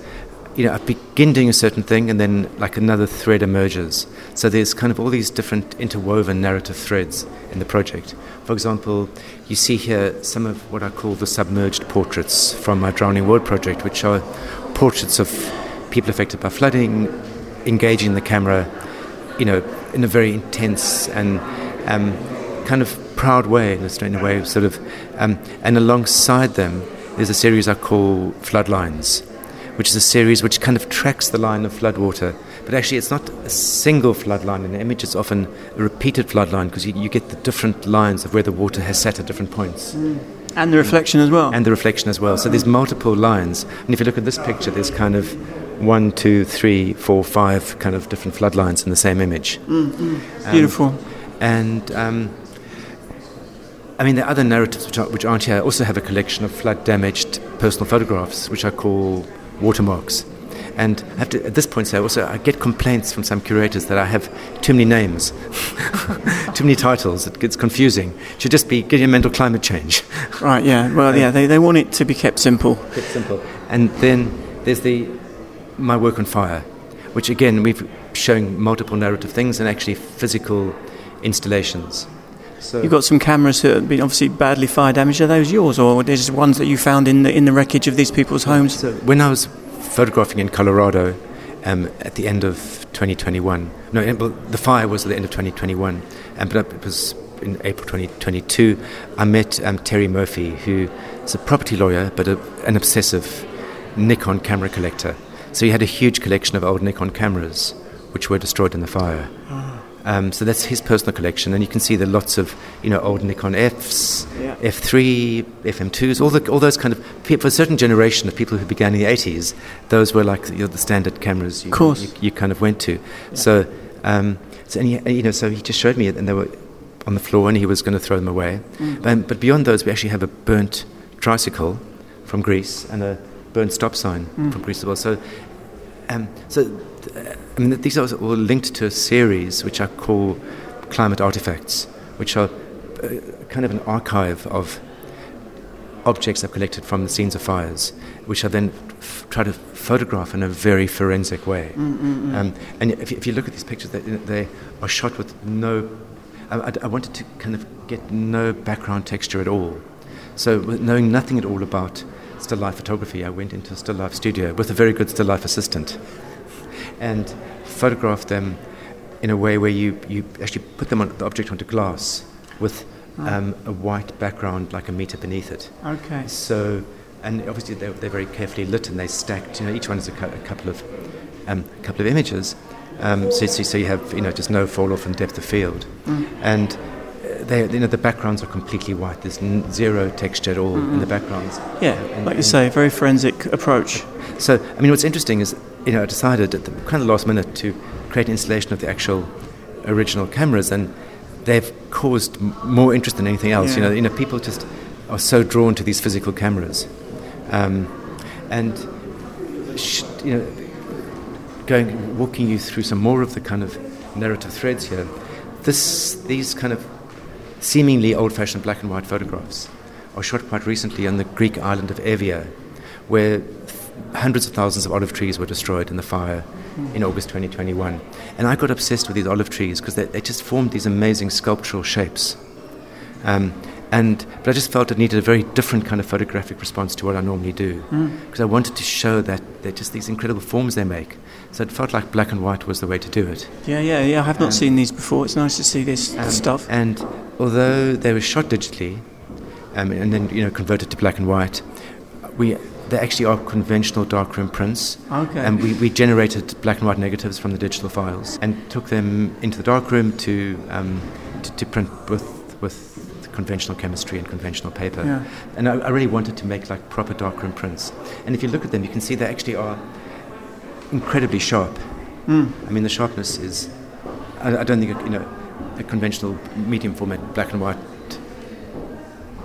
you know, I begin doing a certain thing and then like another thread emerges. So there's kind of all these different interwoven narrative threads in the project. For example, you see here some of what I call the submerged portraits from my Drowning World project, which are portraits of people affected by flooding, engaging the camera, you know, in a very intense and um, kind of proud way, in a way, sort of. Um, and alongside them, there's a series I call Floodlines, which is a series which kind of tracks the line of floodwater. But actually, it's not a single floodline in the image, it's often a repeated floodline because you, you, get the different lines of where the water has sat at different points. Mm. And the reflection as well. And the reflection as well. So there's multiple lines. And if you look at this picture, there's kind of one, two, three, four, five kind of different floodlines in the same image. Mm, um, Beautiful. And um, I mean, the other narratives which, are, which aren't here also have a collection of flood damaged personal photographs, which I call watermarks. And I have to, at this point, say also I get complaints from some curators that I have too many names, too many titles. It gets confusing. It should just be Gideon Mendel climate change. Right. Yeah. Well. Yeah. They, they want it to be kept simple. Kept simple. And then there's the my work on fire, which again we've shown multiple narrative things and actually physical installations. So You've got some cameras that have been obviously badly fire damaged. Are those yours, or are they just ones that you found in the in the wreckage of these people's homes? So when I was photographing in Colorado um, at the end of 2021, no, the fire was at the end of 2021, um, but it was in April 2022. I met um, Terry Murphy, who is a property lawyer but a, an obsessive Nikon camera collector. So he had a huge collection of old Nikon cameras, which were destroyed in the fire. Oh. Um, so that's his personal collection, and you can see there are lots of you know old Nikon Fs, yeah. F3, FM2s, all the all those kind of for a certain generation of people who began in the 80s, those were like you know, the standard cameras you, you, you kind of went to. Yeah. So, um, so and he, you know, so he just showed me it, and they were on the floor, and he was going to throw them away. Mm. Um, but beyond those, we actually have a burnt tricycle from Greece and a burnt stop sign mm. from Greece as well. So, um, so I mean, these are all linked to a series which I call climate artifacts, which are uh, kind of an archive of objects I've collected from the scenes of fires, which I then f- try to photograph in a very forensic way. Mm-hmm. Um, and if, if, you look at these pictures, they, they are shot with no. I, I, wanted to kind of get no background texture at all. So, knowing nothing at all about still life photography, I went into a still life studio with a very good still life assistant and photograph them in a way where you, you actually put them on the object onto glass with oh. um, a white background like a meter beneath it. Okay. So, and obviously they're, they're very carefully lit and they stacked. You know, each one is a, cu- a couple of um, couple of images. Um, so, so, so, you have you know just no fall off in depth of field, mm. and uh, they, you know, the backgrounds are completely white. There's n- zero texture at all mm-hmm. in the backgrounds. Yeah, and, like you say, very forensic approach. So, I mean, what's interesting is you know, I decided at the kind of last minute to create an installation of the actual original cameras, and they've caused m- more interest than anything else. Yeah. You know, you know, people just are so drawn to these physical cameras, um, and sh- you know, going walking you through some more of the kind of narrative threads here. This, these kind of seemingly old-fashioned black and white photographs are shot quite recently on the Greek island of Evia, where hundreds of thousands of olive trees were destroyed in the fire in August 2021. And I got obsessed with these olive trees because they, they, just formed these amazing sculptural shapes. Um, and, but I just felt it needed a very different kind of photographic response to what I normally do. Because mm. I wanted to show that they're just these incredible forms they make. So it felt like black and white was the way to do it. Yeah, yeah, yeah. I have not um, seen these before. It's nice to see this um, stuff. And although they were shot digitally um, and then you know converted to black and white, we they actually are conventional darkroom prints. Okay. And we, we generated black and white negatives from the digital files and took them into the darkroom to, um, to, to print with, with conventional chemistry and conventional paper. Yeah. And I, I, really wanted to make like proper darkroom prints. And if you look at them, you can see they actually are incredibly sharp. Mm. I mean, the sharpness is, I, I don't think, you know, a conventional medium format black and white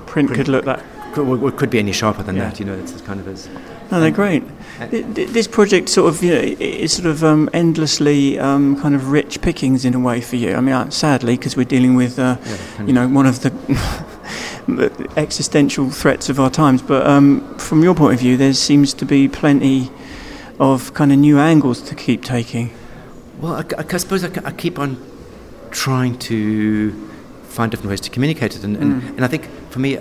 print, print could look that could, could be any sharper than yeah. that. You know, it's kind of as. No, they're great. This project sort of, you know, is sort of um, endlessly um, kind of rich pickings in a way for you. I mean, sadly, because we're dealing with, uh, yeah, you know, one of the existential threats of our times. But um, from your point of view, there seems to be plenty of kind of new angles to keep taking. Well, I, I suppose I, I, keep on trying to find different ways to communicate it, and, and, mm. and I think for me.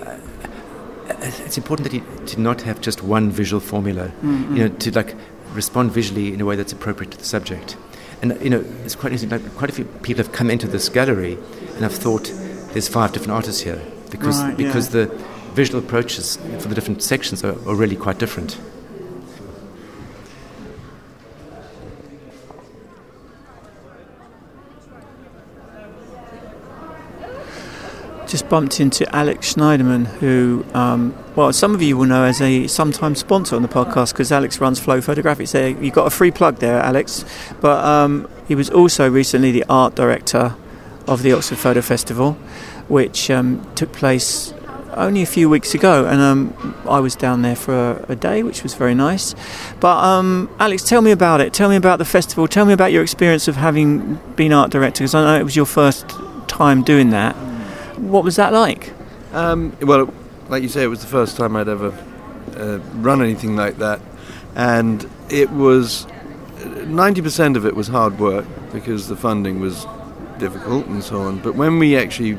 It's important that you to not have just one visual formula, mm-hmm. you know, to like respond visually in a way that's appropriate to the subject. And you know, it's quite interesting. Like, quite a few people have come into this gallery and have thought there's five different artists here because right, because yeah. the visual approaches for the different sections are, are really quite different. Just bumped into Alex Schneiderman, who, um, well, some of you will know as a sometimes sponsor on the podcast because Alex runs Flow Photographics. There, you got a free plug there, Alex. But um, he was also recently the art director of the Oxford Photo Festival, which um, took place only a few weeks ago, and um, I was down there for a, a, day, which was very nice. But um, Alex, tell me about it. Tell me about the festival. Tell me about your experience of having been art director, because I know it was your first time doing that. What was that like? Um, well, like you say, it was the first time I'd ever uh, run anything like that, and it was ninety percent of it was hard work because the funding was difficult and so on. But when we actually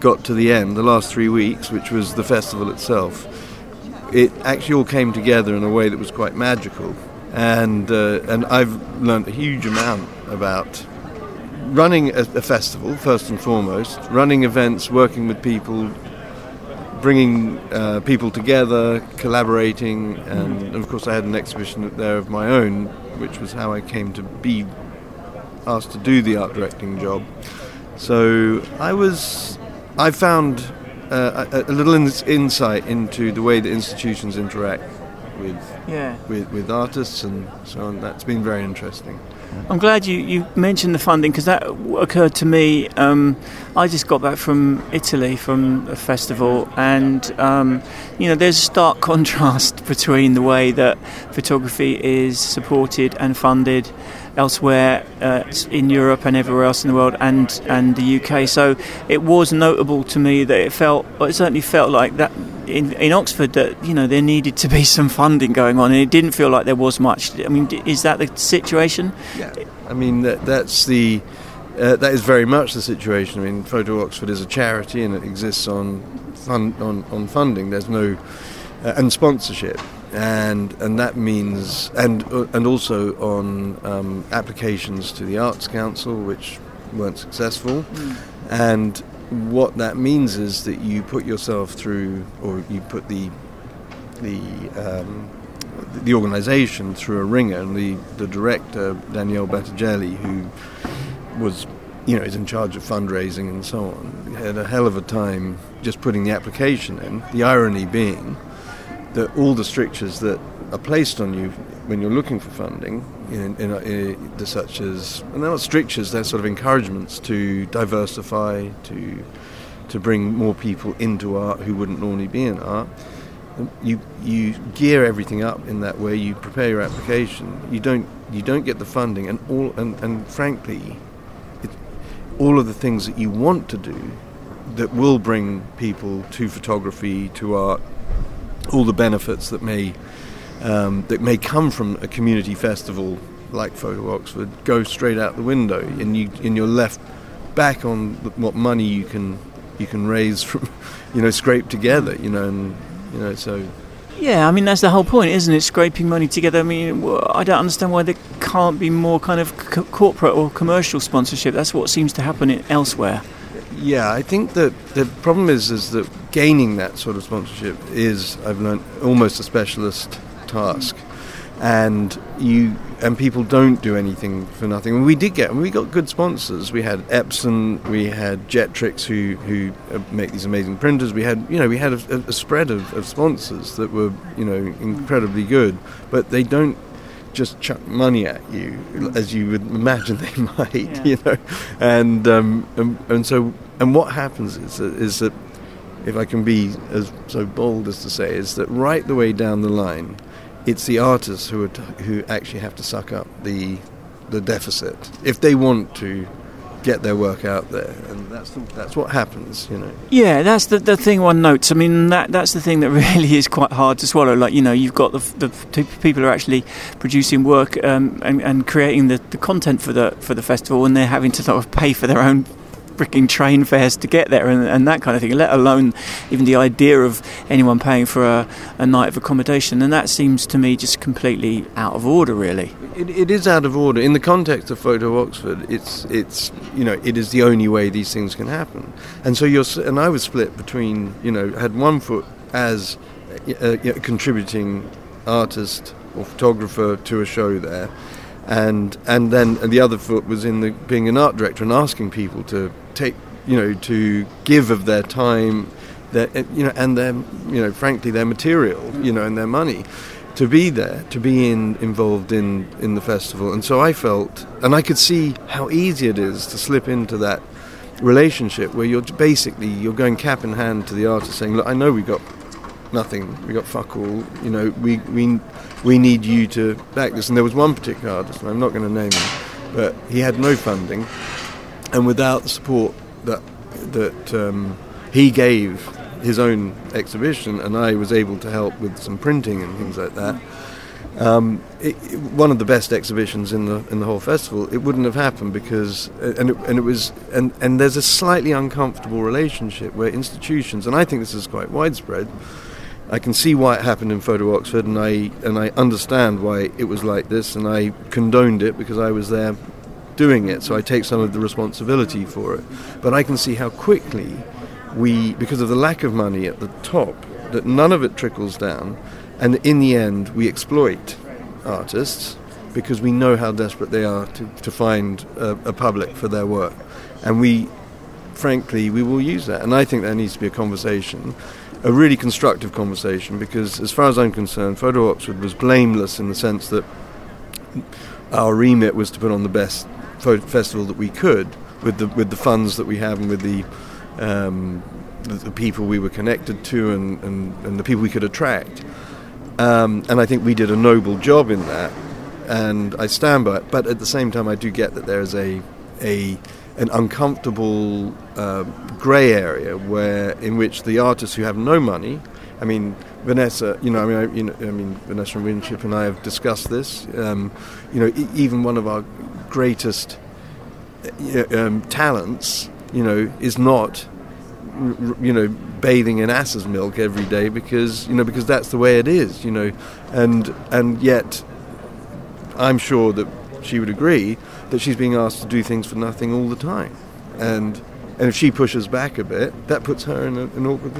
got to the end, the last three weeks, which was the festival itself, it actually all came together in a way that was quite magical. And uh, and I've learned a huge amount about running a, a, festival first and foremost, running events, working with people, bringing uh, people together, collaborating, and of course I had an exhibition there of my own, which was how I came to be asked to do the art directing job. So I was, I found uh, a, a, little in, insight into the way that institutions interact with, yeah. with with artists and so on. That's been very interesting. I'm glad you, you mentioned the funding because that occurred to me. Um, I just got back from Italy from a festival, and um, you know, there's a stark contrast between the way that photography is supported and funded elsewhere uh, in Europe and everywhere else in the world and, and the UK. So it was notable to me that it felt, it certainly felt like that in, in Oxford that, you know, there needed to be some funding going on and it didn't feel like there was much. I mean, is that the situation? Yeah. I mean, that, that's the. Uh, that is very much the situation. I mean, Photo Oxford is a charity and it exists on fund, on, on funding. There's no uh, and sponsorship and and that means and uh, and also on um, applications to the Arts Council, which weren't successful, mm. and what that means is that you put yourself through, or you put the the um, the organisation through a ringer, and the the director Daniele Battagelli, who was you know is in charge of fundraising and so on, had a hell of a time just putting the application in. The irony being that all the strictures that are placed on you when you're looking for funding, in, in, in, such as, and they're not strictures, they're sort of encouragements to diversify, to to bring more people into art who wouldn't normally be in art. You you gear everything up in that way. You prepare your application. You don't you don't get the funding, and all and, and frankly, it, all of the things that you want to do that will bring people to photography, to art, all the benefits that may um, that may come from a community festival like Photo Oxford go straight out the window, and you and you're left back on what money you can you can raise from you know scrape together, you know, and you know so. Yeah, I mean that's the whole point, isn't it? Scraping money together. I mean, I don't understand why there can't be more kind of co- corporate or commercial sponsorship. That's what seems to happen elsewhere. Yeah, I think that the problem is is that gaining that sort of sponsorship is, I've learned, almost a specialist task, and you and people don't do anything for nothing. And we did get, we got good sponsors. We had Epson, we had Jetrix, who who uh, make these amazing printers. We had, you know, we had a, a spread of, of sponsors that were, you know, incredibly good, but they don't just chuck money at you as you would imagine they might, yeah. you know, and, um, and and so and what happens is that, is that if I can be as so bold as to say, is that right the way down the line, it's the artists who who actually have to suck up the the deficit if they want to get their work out there, and that's the, that's what happens, you know. Yeah, that's the the thing one notes. I mean, that that's the thing that really is quite hard to swallow. Like you know, you've got the, the people are actually producing work um, and, and creating the, the content for the for the festival, and they're having to sort of pay for their own freaking train fares to get there and, and, that kind of thing, let alone even the idea of anyone paying for a, a, night of accommodation. And that seems to me just completely out of order, really. It, it is out of order. In the context of Photo Oxford, it's, it's, you know, it is the only way these things can happen. And so you're, and I was split between, you know, had one foot as a, a contributing artist or photographer to a show there and and then the other foot was in the being an art director and asking people to take you know to give of their time their eh, you know and their you know frankly their material mm. you know and their money to be there to be in involved in in the festival. And so I felt and I could see how easy it is to slip into that relationship where you're basically you're going cap in hand to the artist saying look I know we got nothing. We got fuck all. You know we we we need you to back this. And there was one particular artist, and I'm not going to name him, but he had no funding, and without the support that that um, he gave his own exhibition, and I was able to help with some printing and things like that. Um, it, it, one of the best exhibitions in the in the whole festival. It wouldn't have happened because and it, and it was and and there's a slightly uncomfortable relationship where institutions and I think this is quite widespread I can see why it happened in Photo Oxford, and I and I understand why it was like this, and I condoned it because I was there doing it. So I take some of the responsibility for it. But I can see how quickly we, because of the lack of money at the top, that none of it trickles down, and in the end we exploit artists because we know how desperate they are to, to find a, a public for their work, and we, frankly, we will use that. And I think there needs to be a conversation a really constructive conversation because, as far as I'm concerned, Photo Oxford was blameless in the sense that our remit was to put on the best festival that we could with the with the funds that we have and with the um, the, the, people we were connected to and, and, and the people we could attract. Um, and I think we did a noble job in that, and I stand by it. But at the same time, I do get that there is a a an uncomfortable uh, grey area where in which the artists who have no money, I mean Vanessa, you know, I mean, I, you know, I mean Vanessa and Winship and I have discussed this. Um, you know, e- even one of our greatest uh, um, talents, you know, is not you know bathing in ass's milk every day because you know because that's the way it is you know and and yet I'm sure that she would agree that she's being asked to do things for nothing all the time. And and if she pushes back a bit, that puts her in a, an awkward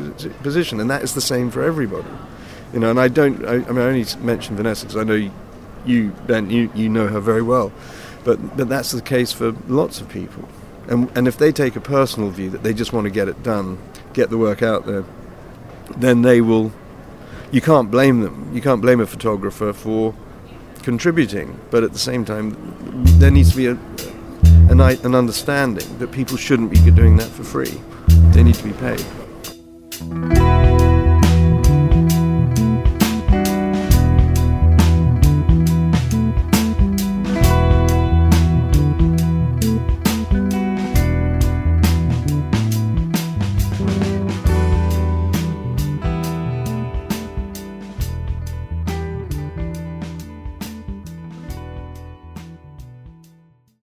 position, and that is the same for everybody. You know, and I don't. I, I mean, I only mention Vanessa because I know you, Ben. You you know her very well, but but that's the case for lots of people. And and if they take a personal view that they just want to get it done, get the work out there, then they will. You can't blame them. You can't blame a photographer for contributing, but at the same time, there needs to be a, an, an understanding that people shouldn't be doing that for free. They need to be paid.